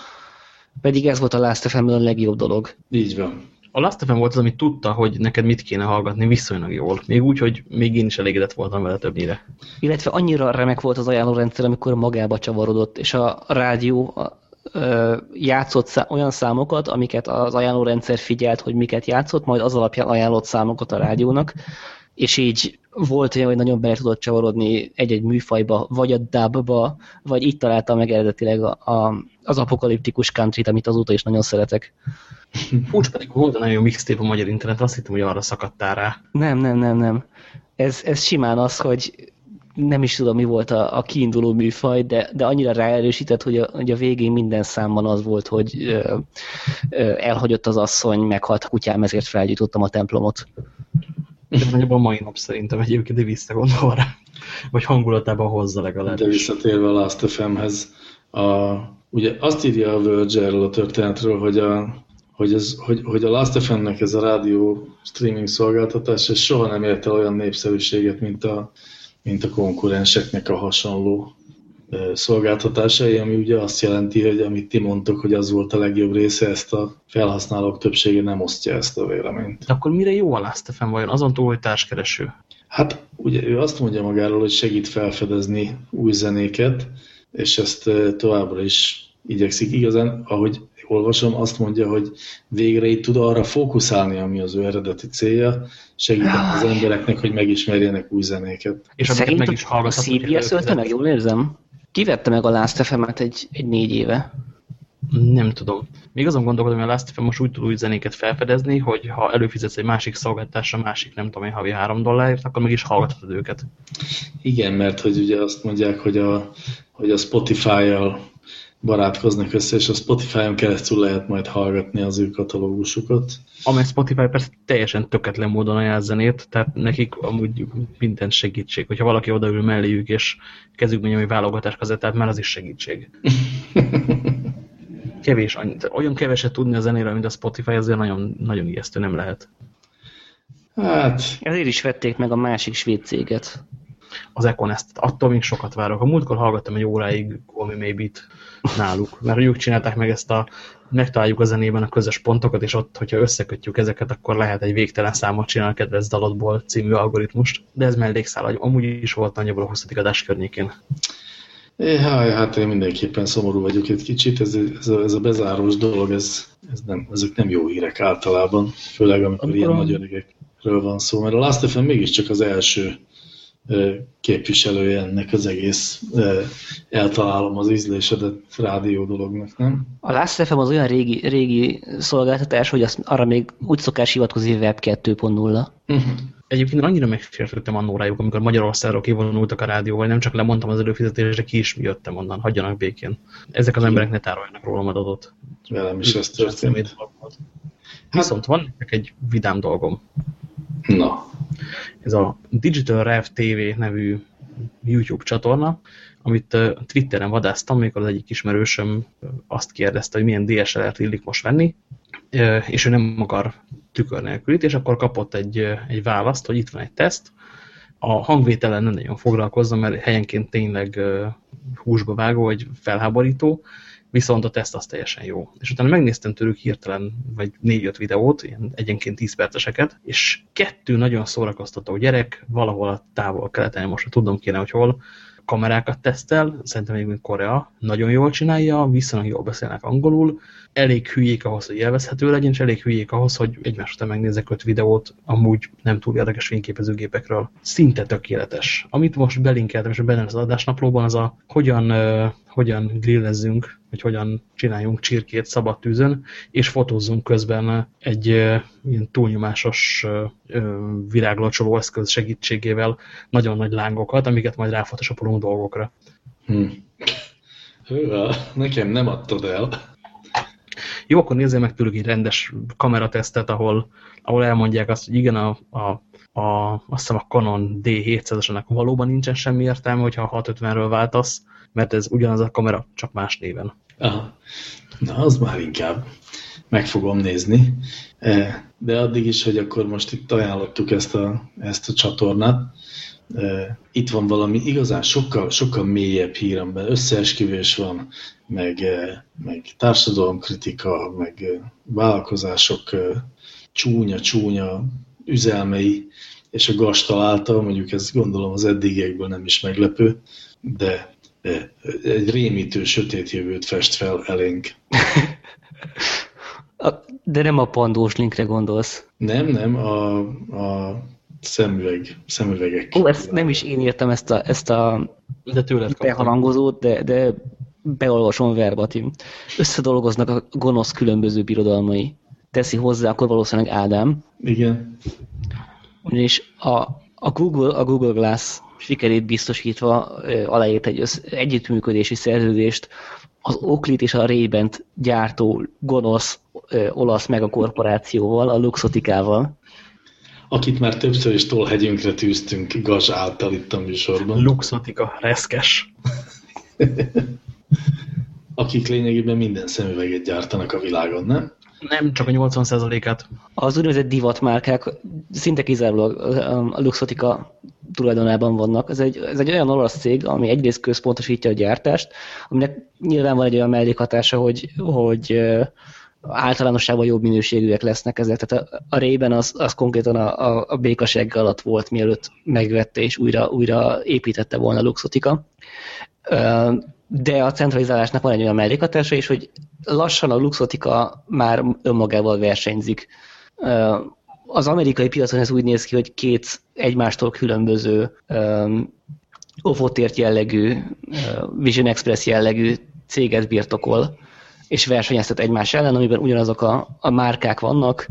Pedig ez volt a Last fm a legjobb dolog. Így van. A Last FM volt az, amit tudta, hogy neked mit kéne hallgatni viszonylag jól. Még úgy, hogy még én is elégedett voltam vele többnyire. Illetve annyira remek volt az ajánlórendszer, amikor magába csavarodott, és a rádió játszott szá olyan számokat, amiket az ajánlórendszer figyelt, hogy miket játszott, majd az alapján ajánlott számokat a rádiónak, és így volt olyan, hogy nagyon bele tudott csavarodni egy-egy műfajba, vagy a dubba, vagy itt találtam meg eredetileg a, a, az apokaliptikus country amit azóta is nagyon szeretek. Úgy pedig volt nagyon jó mixtape a magyar internet, azt hittem, hogy arra szakadtál rá. Nem, nem, nem, nem. Ez, ez simán az, hogy nem is tudom, mi volt a, a kiinduló műfaj, de, de annyira ráerősített, hogy a, hogy a végén minden számban az volt, hogy ö, ö, elhagyott az asszony, meghalt a kutyám, ezért felgyújtottam a templomot. De nagyobb a mai nap szerintem egyébként, de visszagondolva rá. Vagy hangulatában hozza legalább. De visszatérve a Last FM-hez, a, ugye azt írja a Verge erről a történetről, hogy a, hogy, ez, hogy, hogy a Last.fm-nek ez a rádió streaming szolgáltatás, ez soha nem érte olyan népszerűséget, mint a, mint a konkurenseknek a hasonló szolgáltatásai, ami ugye azt jelenti, hogy amit ti mondtok, hogy az volt a legjobb része, ezt a felhasználók többsége nem osztja ezt a véleményt. De akkor mire jó a Last.fm vajon? Azon túl, hogy társkereső? Hát ugye ő azt mondja magáról, hogy segít felfedezni új zenéket, és ezt továbbra is igyekszik. Igazán, ahogy olvasom, azt mondja, hogy végre itt tud arra fókuszálni, ami az ő eredeti célja, segíteni az embereknek, hogy megismerjenek új zenéket. És Szerintem meg is a CBS ölte meg, jól érzem? Kivette meg a Last FM-et egy, egy négy éve? Nem tudom. Még azon gondolkodom, hogy a Last FM most úgy tud új zenéket felfedezni, hogy ha előfizetsz egy másik szolgáltásra, másik nem tudom én havi három dollárért, akkor meg is hallgathatod őket. Igen, mert hogy ugye azt mondják, hogy a, hogy a Spotify-jal barátkoznak össze, és a Spotify-on keresztül lehet majd hallgatni az ő katalógusukat. Amely Spotify persze teljesen töketlen módon ajánl zenét, tehát nekik amúgy minden segítség. Hogyha valaki odaül melléjük, és kezükben nyomja válogatás kazettát, már az is segítség. Kevés, olyan keveset tudni a zenéről, mint a Spotify, azért nagyon, nagyon ijesztő nem lehet. Hát... Ezért is vették meg a másik svéd céget. Az Econest. Attól még sokat várok. A múltkor hallgattam egy óráig Call Me Maybe-t náluk, mert ők csinálták meg ezt a megtaláljuk a zenében a közös pontokat, és ott, hogyha összekötjük ezeket, akkor lehet egy végtelen számot csinálni a kedvenc dalodból című algoritmust. De ez mellékszál, amúgy is volt nagyjából a 20. adás környékén. É, hát én mindenképpen szomorú vagyok egy kicsit, ez, ez, a, ez a bezárós dolog, ez, ez nem, ezek nem jó hírek általában, főleg amikor, amikor ilyen a... nagy öregekről van szó, mert a Last FM mégiscsak az első képviselője ennek az egész eltalálom az ízlésedet rádió dolognak, nem? A Last FM az olyan régi, régi szolgáltatás, hogy azt, arra még úgy szokás hivatkozni Web 2.0. Uh -huh. Egyébként annyira megfértettem annó rájuk, amikor Magyarországról kivonultak a rádióval, nem csak lemondtam az előfizetésre, ki is jöttem onnan, hagyjanak békén. Ezek az emberek ne tároljanak rólam adatot. Velem is ez történt. Hát, Viszont van egy vidám dolgom. Na. Ez a Digital Rev TV nevű YouTube csatorna, amit Twitteren vadáztam, amikor az egyik ismerősöm azt kérdezte, hogy milyen DSLR-t illik most venni, és ő nem akar tükör nélkülit, és akkor kapott egy, egy választ, hogy itt van egy teszt, a hangvételen nem nagyon foglalkozom, mert helyenként tényleg húsba vágó, vagy felháborító, viszont a teszt az teljesen jó. És utána megnéztem tőlük hirtelen, vagy négy-öt videót, ilyen egyenként 10 perceseket, és kettő nagyon szórakoztató gyerek, valahol a távol keleten, most tudom kéne, hogy hol, kamerákat tesztel, szerintem még mint Korea, nagyon jól csinálja, viszonylag jól beszélnek angolul, elég hülyék ahhoz, hogy élvezhető legyen, és elég hülyék ahhoz, hogy egymás után megnézek öt videót, amúgy nem túl érdekes fényképezőgépekről. Szinte tökéletes. Amit most belinkeltem, és benne az adásnaplóban, az a hogyan, uh, hogyan grillezzünk, vagy hogyan csináljunk csirkét szabad tűzön, és fotózzunk közben egy uh, ilyen túlnyomásos uh, viráglocsoló eszköz segítségével nagyon nagy lángokat, amiket majd ráfotoshopolunk dolgokra. Hmm. Hővel, nekem nem adtad el. Jó, akkor nézzél meg tőlük egy rendes kameratesztet, ahol, ahol elmondják azt, hogy igen, a, a, a, azt hiszem a Canon D700-asnak valóban nincsen semmi értelme, hogyha a 650-ről váltasz, mert ez ugyanaz a kamera, csak más néven. Aha. Na, az már inkább meg fogom nézni. E, de addig is, hogy akkor most itt ajánlottuk ezt a, ezt a csatornát. Itt van valami igazán sokkal, sokkal mélyebb hír, amiben összeesküvés van, meg, meg társadalomkritika, meg vállalkozások csúnya-csúnya üzelmei, és a gas találta, mondjuk ez gondolom az eddigiekből nem is meglepő, de egy rémítő sötét jövőt fest fel elénk. De nem a pandós linkre gondolsz. Nem, nem, a, a szemüveg, szemüvegek. Ó, ezt nem is én írtam ezt a, ezt a de tőled behalangozót, de, de beolvasom verbatim. Összedolgoznak a gonosz különböző birodalmai. Teszi hozzá, akkor valószínűleg Ádám. Igen. És a, a, Google, a Google Glass sikerét biztosítva aláírt egy össz, együttműködési szerződést az Oaklit és a ray gyártó gonosz ö, olasz megakorporációval, a Luxotikával. Akit már többször is tolhegyünkre tűztünk gaz által itt a műsorban. Luxotika, reszkes. Akik lényegében minden szemüveget gyártanak a világon, nem? Nem, csak a 80%-át. Az úgynevezett divatmárkák szinte kizárólag a Luxotika tulajdonában vannak. Ez egy, ez egy olyan olasz cég, ami egyrészt központosítja a gyártást, aminek nyilván van egy olyan mellékhatása, hogy, hogy általánosságban jobb minőségűek lesznek ezek. Tehát a, a rében az, az konkrétan a, a, a békasegg alatt volt, mielőtt megvette és újra, újra építette volna Luxotika. De a centralizálásnak van egy olyan mellékhatása is, hogy lassan a Luxotika már önmagával versenyzik az amerikai piacon ez úgy néz ki, hogy két egymástól különböző ofotért jellegű, Vision Express jellegű céget birtokol, és versenyeztet egymás ellen, amiben ugyanazok a, a márkák vannak,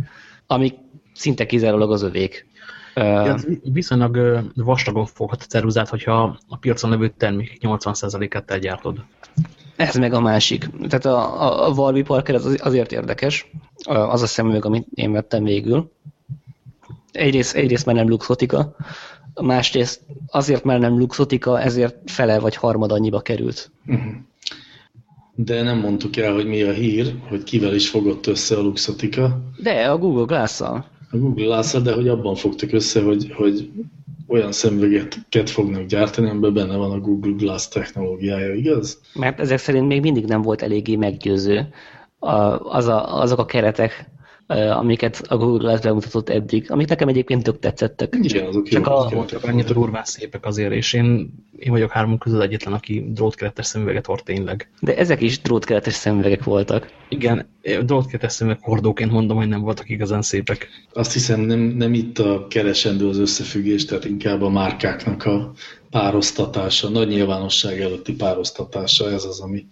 amik szinte kizárólag az övék. Ja, viszonylag vastagon foghat a ceruzát, hogyha a piacon levő termék 80%-át te gyártod. Ez meg a másik. Tehát a, a, a Warby Parker az azért érdekes, az a szemüveg, amit én vettem végül, egyrészt, egyrészt már nem luxotika, másrészt azért már nem luxotika, ezért fele vagy harmad annyiba került. Mhm. De nem mondtuk el, hogy mi a hír, hogy kivel is fogott össze a luxotika. De, a Google Glass-szal. A Google glass de hogy abban fogtak össze, hogy, hogy olyan szemüvegeket fognak gyártani, amiben benne van a Google Glass technológiája, igaz? Mert ezek szerint még mindig nem volt eléggé meggyőző az a, azok a keretek, amiket a Google Glass bemutatott eddig, amik nekem egyébként tök tetszettek. Igen, azok Csak jó, a, voltak annyit durván szépek azért, és én, én vagyok három közül egyetlen, aki drótkeretes szemüveget hord tényleg. De ezek is drótkeretes szemüvegek voltak. Igen, drótkeretes szemüveg hordóként mondom, hogy nem voltak igazán szépek. Azt hiszem, nem, nem itt a keresendő az összefüggés, tehát inkább a márkáknak a párosztatása, nagy nyilvánosság előtti párosztatása, ez az, ami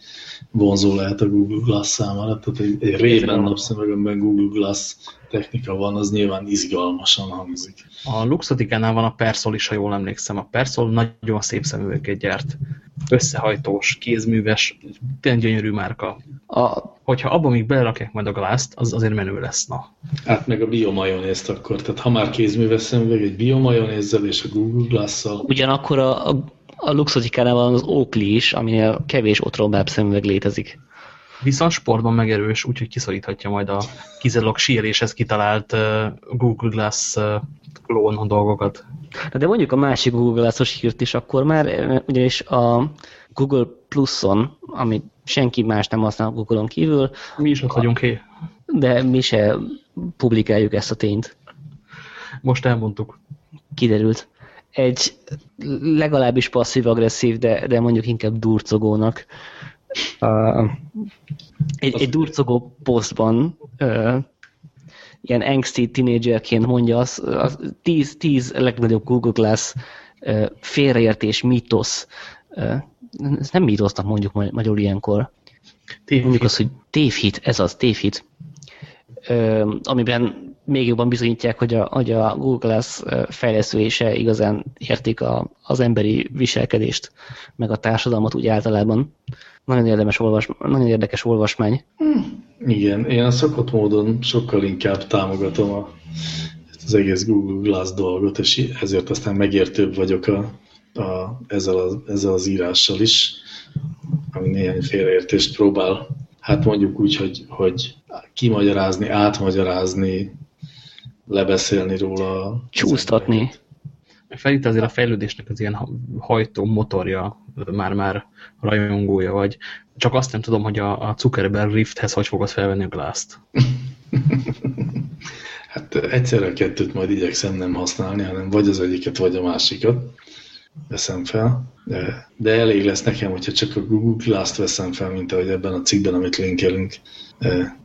vonzó lehet a Google Glass számára. Tehát egy, egy rében napszemegönben Google Glass technika van, az nyilván izgalmasan hangzik. A Luxotikánál van a Persol is, ha jól emlékszem. A Persol nagyon szép szemüveget gyárt. Összehajtós, kézműves, tényleg gyönyörű márka. A... Hogyha abban még belerakják majd a glászt, az azért menő lesz, na. Hát meg a biomajonézt akkor. Tehát ha már kézműves szemüveg, egy biomajonézzel és a Google Glass-szal. Ugyanakkor a, a, a Luxotikánál van az Oakley is, aminél kevés otrommább szemüveg létezik. Viszont sportban megerős, úgyhogy kiszoríthatja majd a kizárólag síeléshez kitalált uh, Google Glass uh, klón dolgokat. De mondjuk a másik Google Glass-os hírt is akkor már, ugyanis a Google Plus-on, amit senki más nem használ Google-on kívül. Mi is ott vagyunk hé. De mi se publikáljuk ezt a tényt. Most elmondtuk. Kiderült. Egy legalábbis passzív-agresszív, de, de mondjuk inkább durcogónak uh, egy, egy durcogó posztban uh, ilyen angsty tínédzserként mondja, az, az tíz, tíz legnagyobb Google Glass uh, félreértés, mítosz, uh, ez nem mítosznak mondjuk magyarul ilyenkor. Tévhit. Mondjuk az, hogy tévhit, ez az, tévhit. Uh, amiben még jobban bizonyítják, hogy a, hogy a Google Glass fejlesztői se igazán értik a, az emberi viselkedést, meg a társadalmat úgy általában. Nagyon, érdemes olvas, nagyon érdekes olvasmány. Igen, én a szokott módon sokkal inkább támogatom a, az egész Google Glass dolgot, és ezért aztán megértőbb vagyok a, a, ezzel, a, ezzel az írással is, ami néhány félreértést próbál, hát mondjuk úgy, hogy, hogy kimagyarázni, átmagyarázni, lebeszélni róla. Csúsztatni. Fel itt azért a fejlődésnek az ilyen hajtó motorja, már-már rajongója vagy. Csak azt nem tudom, hogy a, a Zuckerberg Rifthez hogy fogod felvenni a glázt. hát egyszerre a kettőt majd igyekszem nem használni, hanem vagy az egyiket, vagy a másikat veszem fel. De, de elég lesz nekem, hogyha csak a Google Glass-t veszem fel, mint ahogy ebben a cikkben, amit linkelünk,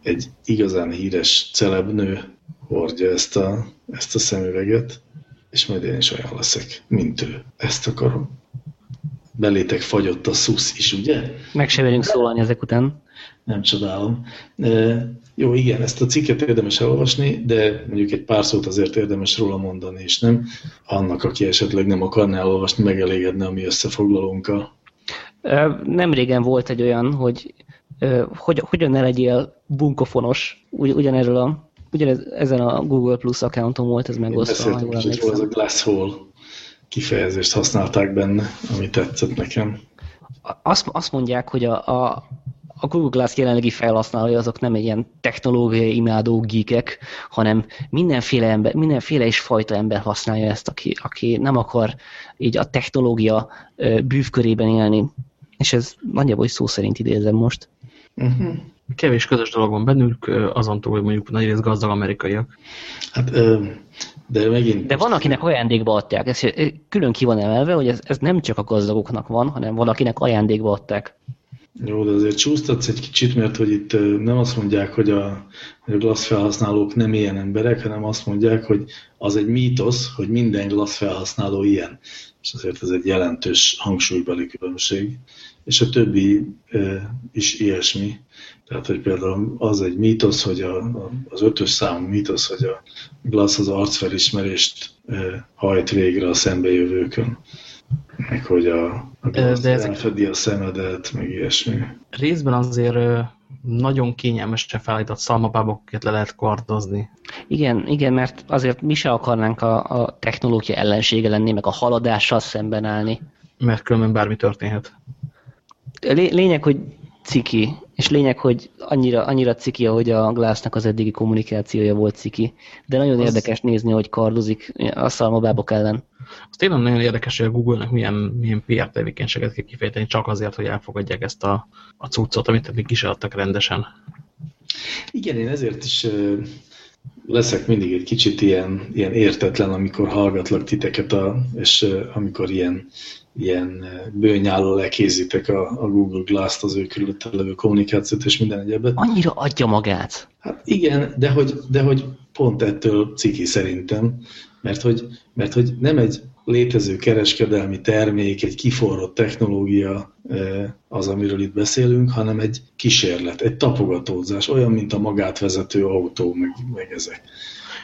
egy igazán híres celebnő hordja ezt a, ezt a szemüveget, és majd én is olyan leszek, mint ő. Ezt akarom. Belétek fagyott a szusz is, ugye? Meg se velünk szólalni ezek után. Nem csodálom. E, jó, igen, ezt a cikket érdemes elolvasni, de mondjuk egy pár szót azért érdemes róla mondani, és nem annak, aki esetleg nem akarná elolvasni, megelégedne a mi összefoglalónkkal. Nem régen volt egy olyan, hogy hogy, hogyan ne legyél bunkofonos, ugy, ugyanerről a ugyanez ezen a Google Plus accounton volt ez megosztva. Én beszéltem, hogy ez a Glass Hole kifejezést használták benne, ami tetszett nekem. Azt, azt mondják, hogy a, a, a Google Glass jelenlegi felhasználói azok nem egy ilyen technológiai imádó geekek, hanem mindenféle, ember, mindenféle is fajta ember használja ezt, aki, aki nem akar így a technológia bűvkörében élni. És ez nagyjából szó szerint idézem most. Uh mhm. -huh kevés közös dolog van bennük, azon túl, hogy mondjuk nagyrészt gazdag amerikaiak. Hát, de megint... De van, akinek ajándékba adták. Ez külön ki van emelve, hogy ez, ez nem csak a gazdagoknak van, hanem van, akinek ajándékba adták. Jó, de azért csúsztatsz egy kicsit, mert hogy itt nem azt mondják, hogy a, hogy a Glass felhasználók nem ilyen emberek, hanem azt mondják, hogy az egy mítosz, hogy minden Glass felhasználó ilyen. És azért ez egy jelentős hangsúlybeli különbség. És a többi e, is ilyesmi. Tehát, hogy például az egy mítosz, hogy a, az ötös számú mítosz, hogy a Glass az arcfelismerést e, hajt végre a szembejövőkön, meg hogy a, a Glass De ezek... elfedi a szemedet, meg ilyesmi. Részben azért nagyon kényelmesen felállított szalmabábokat le lehet kardozni. Igen, igen, mert azért mi se akarnánk a, a technológia ellensége lenni, meg a haladással szemben állni. Mert különben bármi történhet. Lényeg, hogy ciki, és lényeg, hogy annyira, annyira ciki, ahogy a Glassnak az eddigi kommunikációja volt ciki. De nagyon az... érdekes nézni, hogy kardozik a szalmabábok ellen. Az tényleg nagyon érdekes, hogy a Google-nek milyen, milyen PR tevékenységet kell kifejteni, csak azért, hogy elfogadják ezt a, a cuccot, amit még is adtak rendesen. Igen, én ezért is leszek mindig egy kicsit ilyen, ilyen értetlen, amikor hallgatlak titeket, a, és amikor ilyen ilyen bőnyálló lekézitek a, a Google Glass-t, az ő körülötte levő kommunikációt és minden egyebet. Annyira adja magát. Hát igen, de hogy, de hogy pont ettől ciki szerintem, mert hogy, mert hogy nem egy létező kereskedelmi termék, egy kiforrott technológia eh, az, amiről itt beszélünk, hanem egy kísérlet, egy tapogatózás, olyan, mint a magát vezető autó, meg, meg ezek.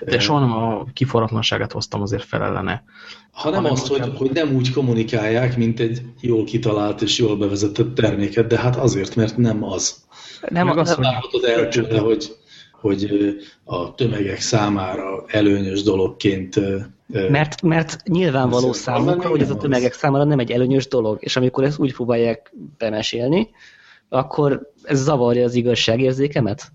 De soha nem a kiforratlanságát hoztam azért felellene. Hanem, hanem azt, hogy, hogy nem úgy kommunikálják, mint egy jól kitalált és jól bevezetett terméket, de hát azért, mert nem az. Nem Meg azt mondhatod el tőle, hogy, hogy a tömegek számára előnyös dologként mert, mert nyilvánvaló számukra, hogy ez a tömegek számára nem egy előnyös dolog, és amikor ezt úgy próbálják bemesélni, akkor ez zavarja az igazságérzékemet?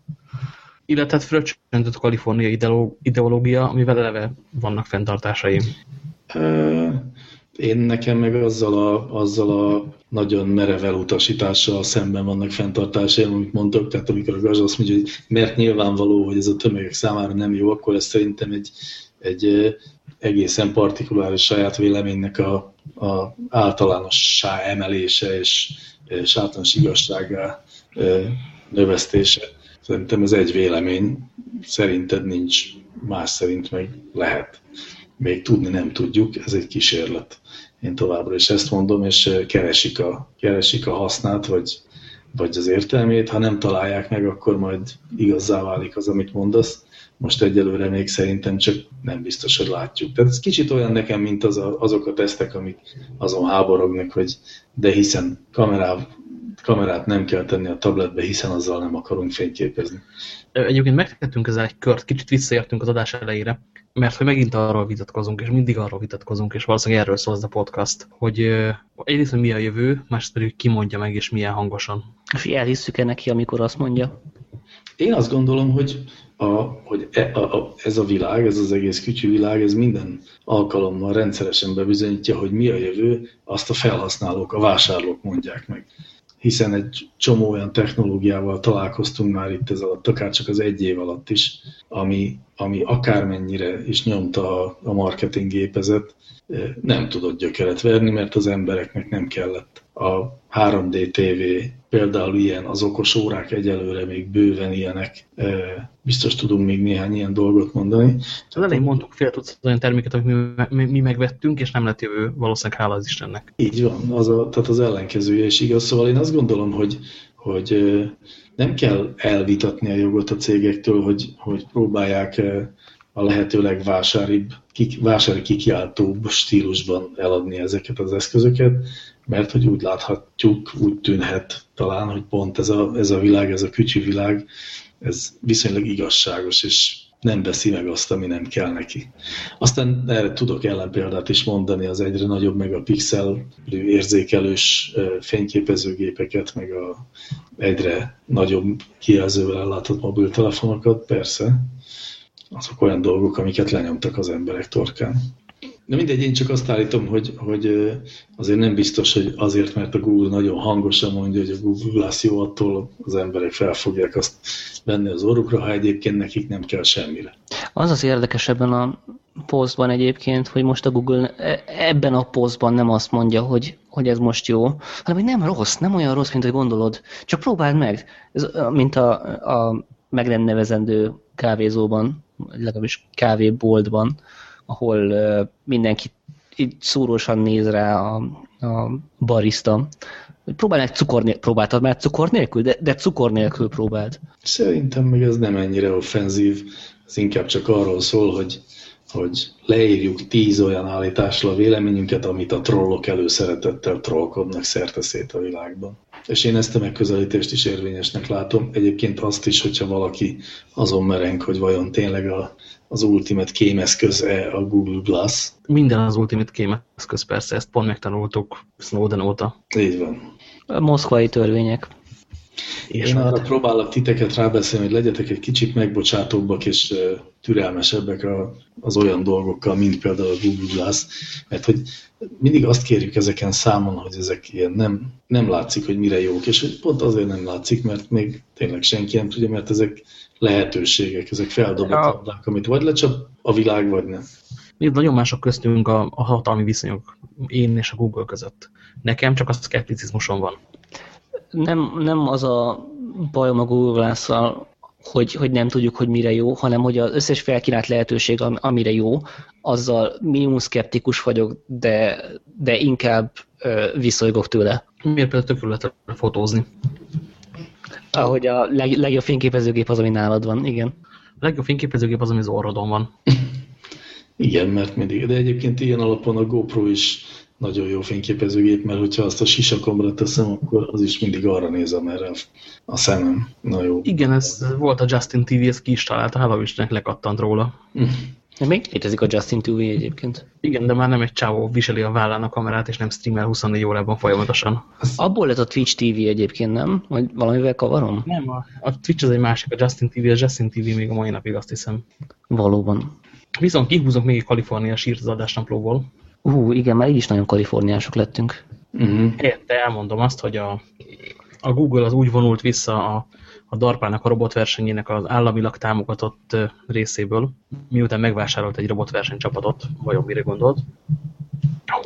illetve hát fröccsöntött kaliforniai ideológia, amivel eleve vannak fenntartásaim. Én nekem meg azzal a, azzal a nagyon merev elutasítással szemben vannak fenntartásaim, amit mondtok, tehát amikor a Gazs azt mondja, hogy mert nyilvánvaló, hogy ez a tömegek számára nem jó, akkor ez szerintem egy, egy egészen partikuláris saját véleménynek a, a általánossá emelése és, és általános igazságá növesztése. Szerintem ez egy vélemény, szerinted nincs, más szerint meg lehet. Még tudni nem tudjuk, ez egy kísérlet. Én továbbra is ezt mondom, és keresik a, keresik a hasznát, vagy, vagy az értelmét. Ha nem találják meg, akkor majd igazzá válik az, amit mondasz. Most egyelőre még szerintem csak nem biztos, hogy látjuk. Tehát ez kicsit olyan nekem, mint az a, azok a tesztek, amik azon háborognak, hogy de hiszen kamerával kamerát nem kell tenni a tabletbe, hiszen azzal nem akarunk fényképezni. Egyébként megtettünk ezzel egy kört, kicsit visszaértünk az adás elejére, mert hogy megint arról vitatkozunk, és mindig arról vitatkozunk, és valószínűleg erről szól ez a podcast, hogy egyrészt, hogy mi a jövő, másrészt pedig ki mondja meg, és milyen hangosan. És elhisszük-e neki, amikor azt mondja? Én azt gondolom, hogy, a, hogy e, a, a, ez a világ, ez az egész kütyű világ, ez minden alkalommal rendszeresen bebizonyítja, hogy mi a jövő, azt a felhasználók, a vásárlók mondják meg hiszen egy csomó olyan technológiával találkoztunk már itt ez alatt, akár csak az egy év alatt is, ami, ami akármennyire is nyomta a, a marketing gépezet, nem tudott gyökeret verni, mert az embereknek nem kellett. A 3D TV például ilyen, az okos órák egyelőre még bőven ilyenek. Biztos tudunk még néhány ilyen dolgot mondani. Az elején mondtuk fél tudsz olyan terméket, amit mi, mi megvettünk, és nem lett jövő, valószínűleg hála az Istennek. Így van, az a, tehát az ellenkezője is igaz. Szóval én azt gondolom, hogy, hogy nem kell elvitatni a jogot a cégektől, hogy, hogy próbálják a lehető legvásáribb, kik, vásári kikiáltóbb stílusban eladni ezeket az eszközöket, mert hogy úgy láthatjuk, úgy tűnhet talán, hogy pont ez a, ez a világ, ez a kütyű világ, ez viszonylag igazságos, és nem veszi meg azt, ami nem kell neki. Aztán erre tudok ellenpéldát is mondani az egyre nagyobb meg a pixel érzékelős fényképezőgépeket, meg a egyre nagyobb kijelzővel ellátott mobiltelefonokat, persze. Azok olyan dolgok, amiket lenyomtak az emberek torkán. De mindegy, én csak azt állítom, hogy, hogy azért nem biztos, hogy azért, mert a Google nagyon hangosan mondja, hogy a Google Glass jó, attól az emberek fel fogják azt venni az orrukra, ha egyébként nekik nem kell semmire. Az az érdekes ebben a posztban egyébként, hogy most a Google e, ebben a posztban nem azt mondja, hogy, hogy ez most jó, hanem hogy nem rossz, nem olyan rossz, mint hogy gondolod. Csak próbáld meg. Ez, mint a, a megrendevezendő kávézóban, legalábbis kávéboltban, ahol mindenki így szúrósan néz rá a, a barista. Próbálják cukor nélkül, próbáltad már cukor nélkül, de, de cukor nélkül próbáld. Szerintem meg ez nem ennyire offenzív, ez inkább csak arról szól, hogy, hogy leírjuk tíz olyan állításra a véleményünket, amit a trollok előszeretettel trollkodnak szerte szét a világban. És én ezt a megközelítést is érvényesnek látom. Egyébként azt is, hogyha valaki azon mereng, hogy vajon tényleg a az Ultimate kémeszköz-e a Google Glass. Minden az Ultimate kémeszköz, persze, ezt pont megtanultuk Snowden óta. Így van. A moszkvai törvények. És Én arra próbálok titeket rábeszélni, hogy legyetek egy kicsit megbocsátóbbak és türelmesebbek az olyan dolgokkal, mint például a Google Glass, mert hogy mindig azt kérjük ezeken számon, hogy ezek ilyen nem, nem látszik, hogy mire jók, és hogy pont azért nem látszik, mert még tényleg senki nem tudja, mert ezek lehetőségek, ezek feldobott ja. labdák, amit vagy lecsap a világ, vagy nem. Még nagyon mások köztünk a, a hatalmi viszonyok én és a Google között. Nekem csak a szkepticizmusom van. Nem, nem az a bajom a Google hogy, hogy nem tudjuk, hogy mire jó, hanem hogy az összes felkínált lehetőség, amire jó, azzal minimum szkeptikus vagyok, de, de inkább ö, viszolygok tőle. Miért például tökéletre fotózni? Ahogy a leg, legjobb fényképezőgép az, ami nálad van, igen. A legjobb fényképezőgép az, ami az orrodon van. igen, mert mindig. De egyébként ilyen alapon a GoPro is nagyon jó fényképezőgép, mert hogyha azt a sisakomra teszem, akkor az is mindig arra néz, amerre a szemem. Na jó. Igen, ez volt a Justin TV, ezt ki is találta, hála Istennek lekattant róla. De még létezik a Justin TV egyébként. Igen, de már nem egy csávó viseli a vállán a kamerát, és nem streamel 24 órában folyamatosan. Abból lett a Twitch TV egyébként, nem? Vagy valamivel kavarom? Nem, a, a Twitch az egy másik, a Justin TV, a Justin TV még a mai napig azt hiszem. Valóban. Viszont kihúzok még egy Kalifornia sírt az adásnaplóból. Ú, uh, igen, már így is nagyon kaliforniások lettünk. Uh -huh. Érte, elmondom azt, hogy a, a Google az úgy vonult vissza a, a DARPA-nak a robotversenyének az államilag támogatott részéből, miután megvásárolt egy robotversenycsapatot, vajon mire gondolt,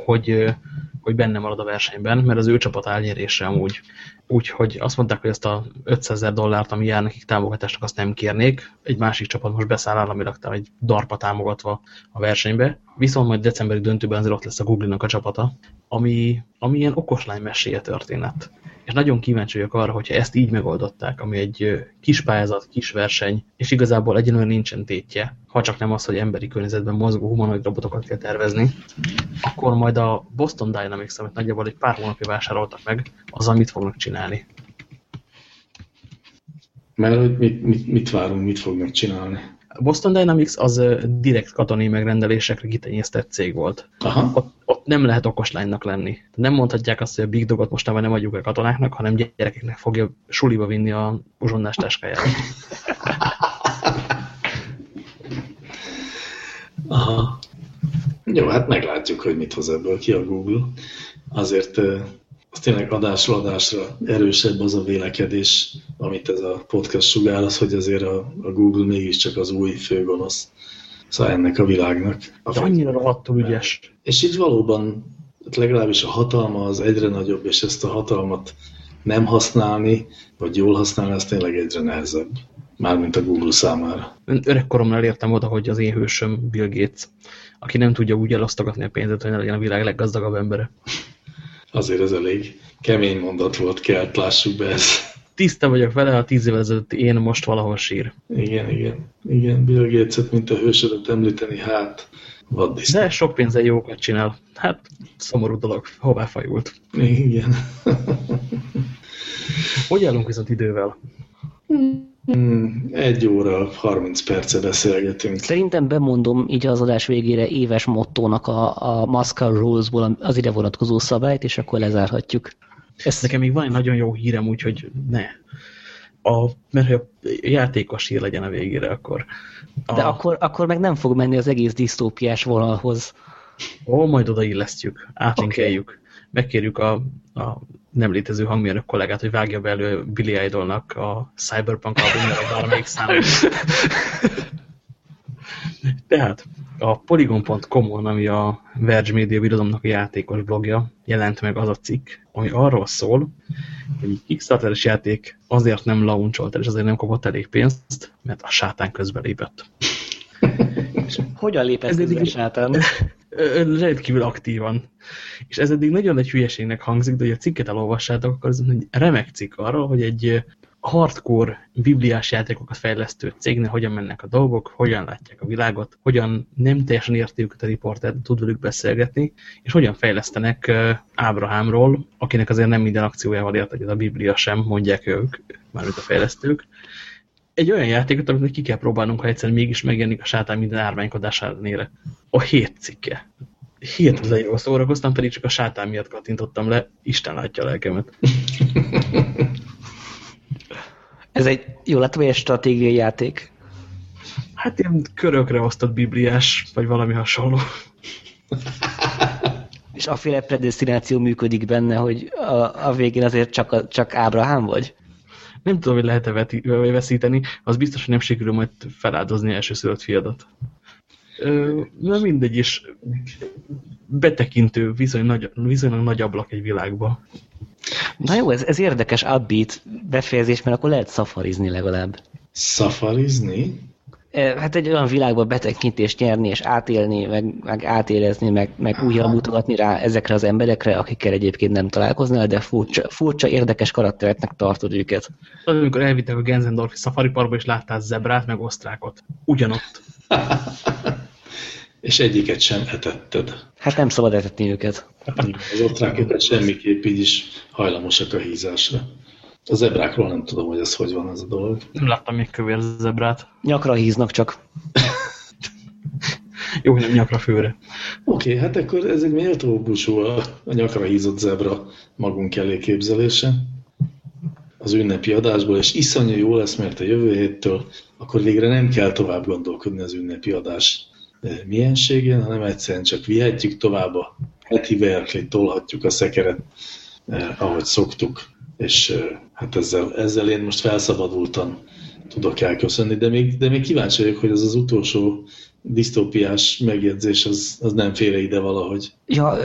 hogy, hogy benne marad a versenyben, mert az ő csapat elnyerésre amúgy. Úgyhogy azt mondták, hogy ezt a 500 ezer dollárt, ami jár nekik támogatásnak, azt nem kérnék. Egy másik csapat most beszáll államilag egy DARPA támogatva a versenybe. Viszont majd decemberi döntőben azért ott lesz a Google-nak a csapata, ami, ami ilyen okoslány meséje történet. és nagyon kíváncsi vagyok arra, hogyha ezt így megoldották, ami egy kis pályázat, kis verseny, és igazából egyenlően nincsen tétje, ha csak nem az, hogy emberi környezetben mozgó humanoid robotokat kell tervezni, akkor majd a Boston Dynamics, amit nagyjából egy pár hónapja vásároltak meg, az mit fognak csinálni. Mert hogy mit, mit, mit várunk, mit fognak csinálni? A Boston Dynamics az direkt katonai megrendelésekre kitenyésztett cég volt. Aha. Ott, ott nem lehet okoslánynak lenni. Nem mondhatják azt, hogy a Big Dogot most nem adjuk a katonáknak, hanem gyerekeknek fogja suliba vinni a uzsonnás táskáját. Aha. Jó, hát meglátjuk, hogy mit hoz ebből ki a Google. Azért az tényleg adásra adásra erősebb az a vélekedés, amit ez a podcast sugároz, hogy azért a, a Google mégiscsak az új főgonosz. Szóval ennek a világnak. A De annyira rohadtul ügyes. És így valóban legalábbis a hatalma az egyre nagyobb, és ezt a hatalmat nem használni, vagy jól használni, az tényleg egyre nehezebb. Mármint a Google számára. Öregkoromnál értem oda, hogy az én hősöm Bill Gates, aki nem tudja úgy elosztogatni a pénzet, hogy ne legyen a világ leggazdagabb embere. Azért ez elég kemény mondat volt, kell lássuk be ezt. Tiszta vagyok vele, a tíz évvel ezelőtt én most valahol sír. Igen, igen. Igen, Bill Gates-et, mint a hősödet említeni, hát vaddiszt. De sok pénze jókat csinál. Hát szomorú dolog, hová fajult. Igen. Hogy állunk viszont idővel? Hmm, egy óra, 30 perce beszélgetünk. Szerintem bemondom így az adás végére éves mottónak a, a Mascar Rules-ból az ide vonatkozó szabályt, és akkor lezárhatjuk. Ezt nekem még van egy nagyon jó hírem, úgyhogy ne. A, mert hogy a játékos hír legyen a végére, akkor... A, De akkor, akkor meg nem fog menni az egész disztópiás vonalhoz. Ó, majd odaillesztjük, átlinkeljük. Okay. Megkérjük a, a nem létező hangmérnök kollégát, hogy vágja be elő Billy Idolnak a Cyberpunk albumjára bármelyik számot. Tehát a Polygon.com-on, ami a Verge Media Birodalomnak a játékos blogja, jelent meg az a cikk, ami arról szól, hogy egy Kickstarter-es játék azért nem launcholt és azért nem kapott elég pénzt, mert a sátán közbelépett. Hogyan lépett közben a sátán? Rendkívül aktívan. És ez eddig nagyon egy hülyeségnek hangzik, de hogy a cikket elolvassátok, akkor ez egy remek cikk arról, hogy egy hardcore bibliás játékokat fejlesztő cégnél hogyan mennek a dolgok, hogyan látják a világot, hogyan nem teljesen érti őket a riporter, tud velük beszélgetni, és hogyan fejlesztenek Ábrahámról, akinek azért nem minden akciójával ért, hogy a Biblia sem, mondják ők, mármint a fejlesztők, egy olyan játékot, amit ki kell próbálnunk, ha egyszer mégis megjelenik a sátán minden árványkodás ellenére. A hét cikke. Hihetetlen jól szórakoztam, pedig csak a sátán miatt kattintottam le. Isten látja a lelkemet. Ez egy, jól látom, egy stratégiai játék. Hát ilyen körökre osztott bibliás, vagy valami hasonló. És aféle predestináció működik benne, hogy a, a végén azért csak, a, csak Ábrahám vagy? Nem tudom, hogy lehet-e veszíteni, az biztos, hogy nem sikerül majd feláldozni elsőszülött fiadat. Na mindegy is, betekintő, viszony nagy, viszonylag nagy ablak egy világba. Na jó, ez, ez érdekes upbeat befejezés, mert akkor lehet szafarizni legalább. Szafarizni? Hát egy olyan világba betekintést nyerni, és átélni, meg, meg átérezni, meg, meg újra mutogatni rá ezekre az emberekre, akikkel egyébként nem találkoznál, de furcsa, furcsa érdekes karaktereknek tartod őket. Az, amikor elvittek a Genzendorfi Safari Parkba, és láttál zebrát, meg osztrákot. Ugyanott. és egyiket sem etetted. Hát nem szabad etetni őket. Az osztrákok semmiképp így is hajlamosak a hízásra. A zebrákról nem tudom, hogy ez hogy van ez a dolog. Nem láttam még kövér zebrát. Nyakra híznak csak. Jó, nem nyakra főre. Oké, okay, hát akkor ez egy méltó búcsú a, a nyakra hízott zebra magunk elé képzelése az ünnepi adásból, és iszonyú jó lesz, mert a jövő héttől akkor végre nem kell tovább gondolkodni az ünnepi adás eh, mienségén, hanem egyszerűen csak vihetjük tovább a heti verklit, tolhatjuk a szekeret, eh, ahogy szoktuk, és hát ezzel, ezzel én most felszabadultan tudok elköszönni, de még, de még kíváncsi vagyok, hogy az az utolsó disztópiás megjegyzés, az, az nem félre ide valahogy. Ja,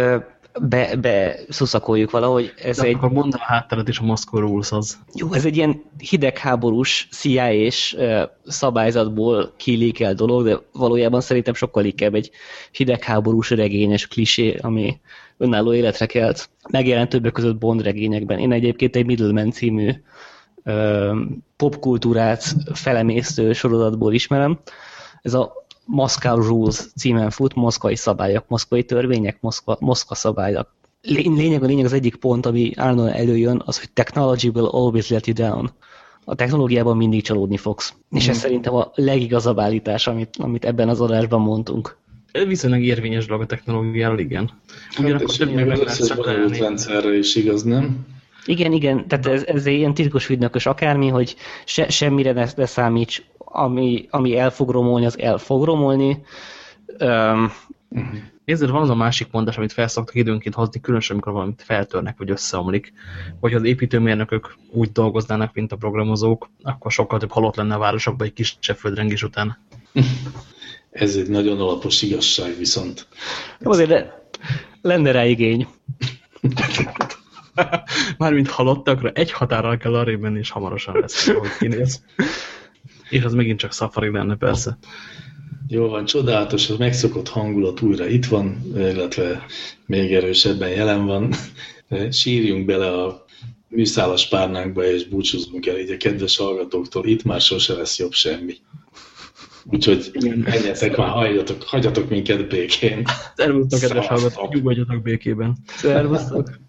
be, be szuszakoljuk valahogy. Ez de egy... akkor mondd a hátteret is a Moscow Rules az. Jó, ez egy ilyen hidegháborús CIA és szabályzatból kilékel dolog, de valójában szerintem sokkal inkább egy hidegháborús regényes klisé, ami önálló életre kelt. Megjelent többek között Bond regényekben. Én egyébként egy Middleman című popkultúrát felemésztő sorozatból ismerem. Ez a Moscow Rules címen fut, moszkvai szabályok, moszkvai törvények, Moszkva, Moszkva szabályok. Lényeg a lényeg az egyik pont, ami állandóan előjön, az, hogy technology will always let you down. A technológiában mindig csalódni fogsz. És ez hmm. szerintem a legigazabb állítás, amit, amit ebben az adásban mondtunk. Viszonylag érvényes dolog a technológiáról, igen. Ugyanakkor hát, több meg lehet rendszerre is igaz, nem? Igen, igen, tehát ez, ez egy ilyen titkos ügynökös akármi, hogy se, semmire ne, ne számíts, ami, ami el fog romolni, az el fog romolni. Um, Nézd, van az a másik mondás, amit felszoktak időnként hozni, különösen, amikor valamit feltörnek, vagy összeomlik. Hogy az építőmérnökök úgy dolgoznának, mint a programozók, akkor sokkal több halott lenne a városokban egy kis földrengés után. Ez egy nagyon alapos igazság viszont. Azért lenne rá igény. Mármint halottakra egy határral kell arra menni, és hamarosan lesz, ahogy kinéz. És az megint csak Safari lenne, persze. Jó van, csodálatos, az megszokott hangulat újra itt van, illetve még erősebben jelen van. Sírjunk bele a műszálas párnánkba, és búcsúzzunk el így a kedves hallgatóktól. Itt már sose lesz jobb semmi. Úgyhogy menjetek már, hagyjatok, hagyjatok minket békén. Szervusztok, kedves hallgatók, nyugodjatok békében. Szervusztok.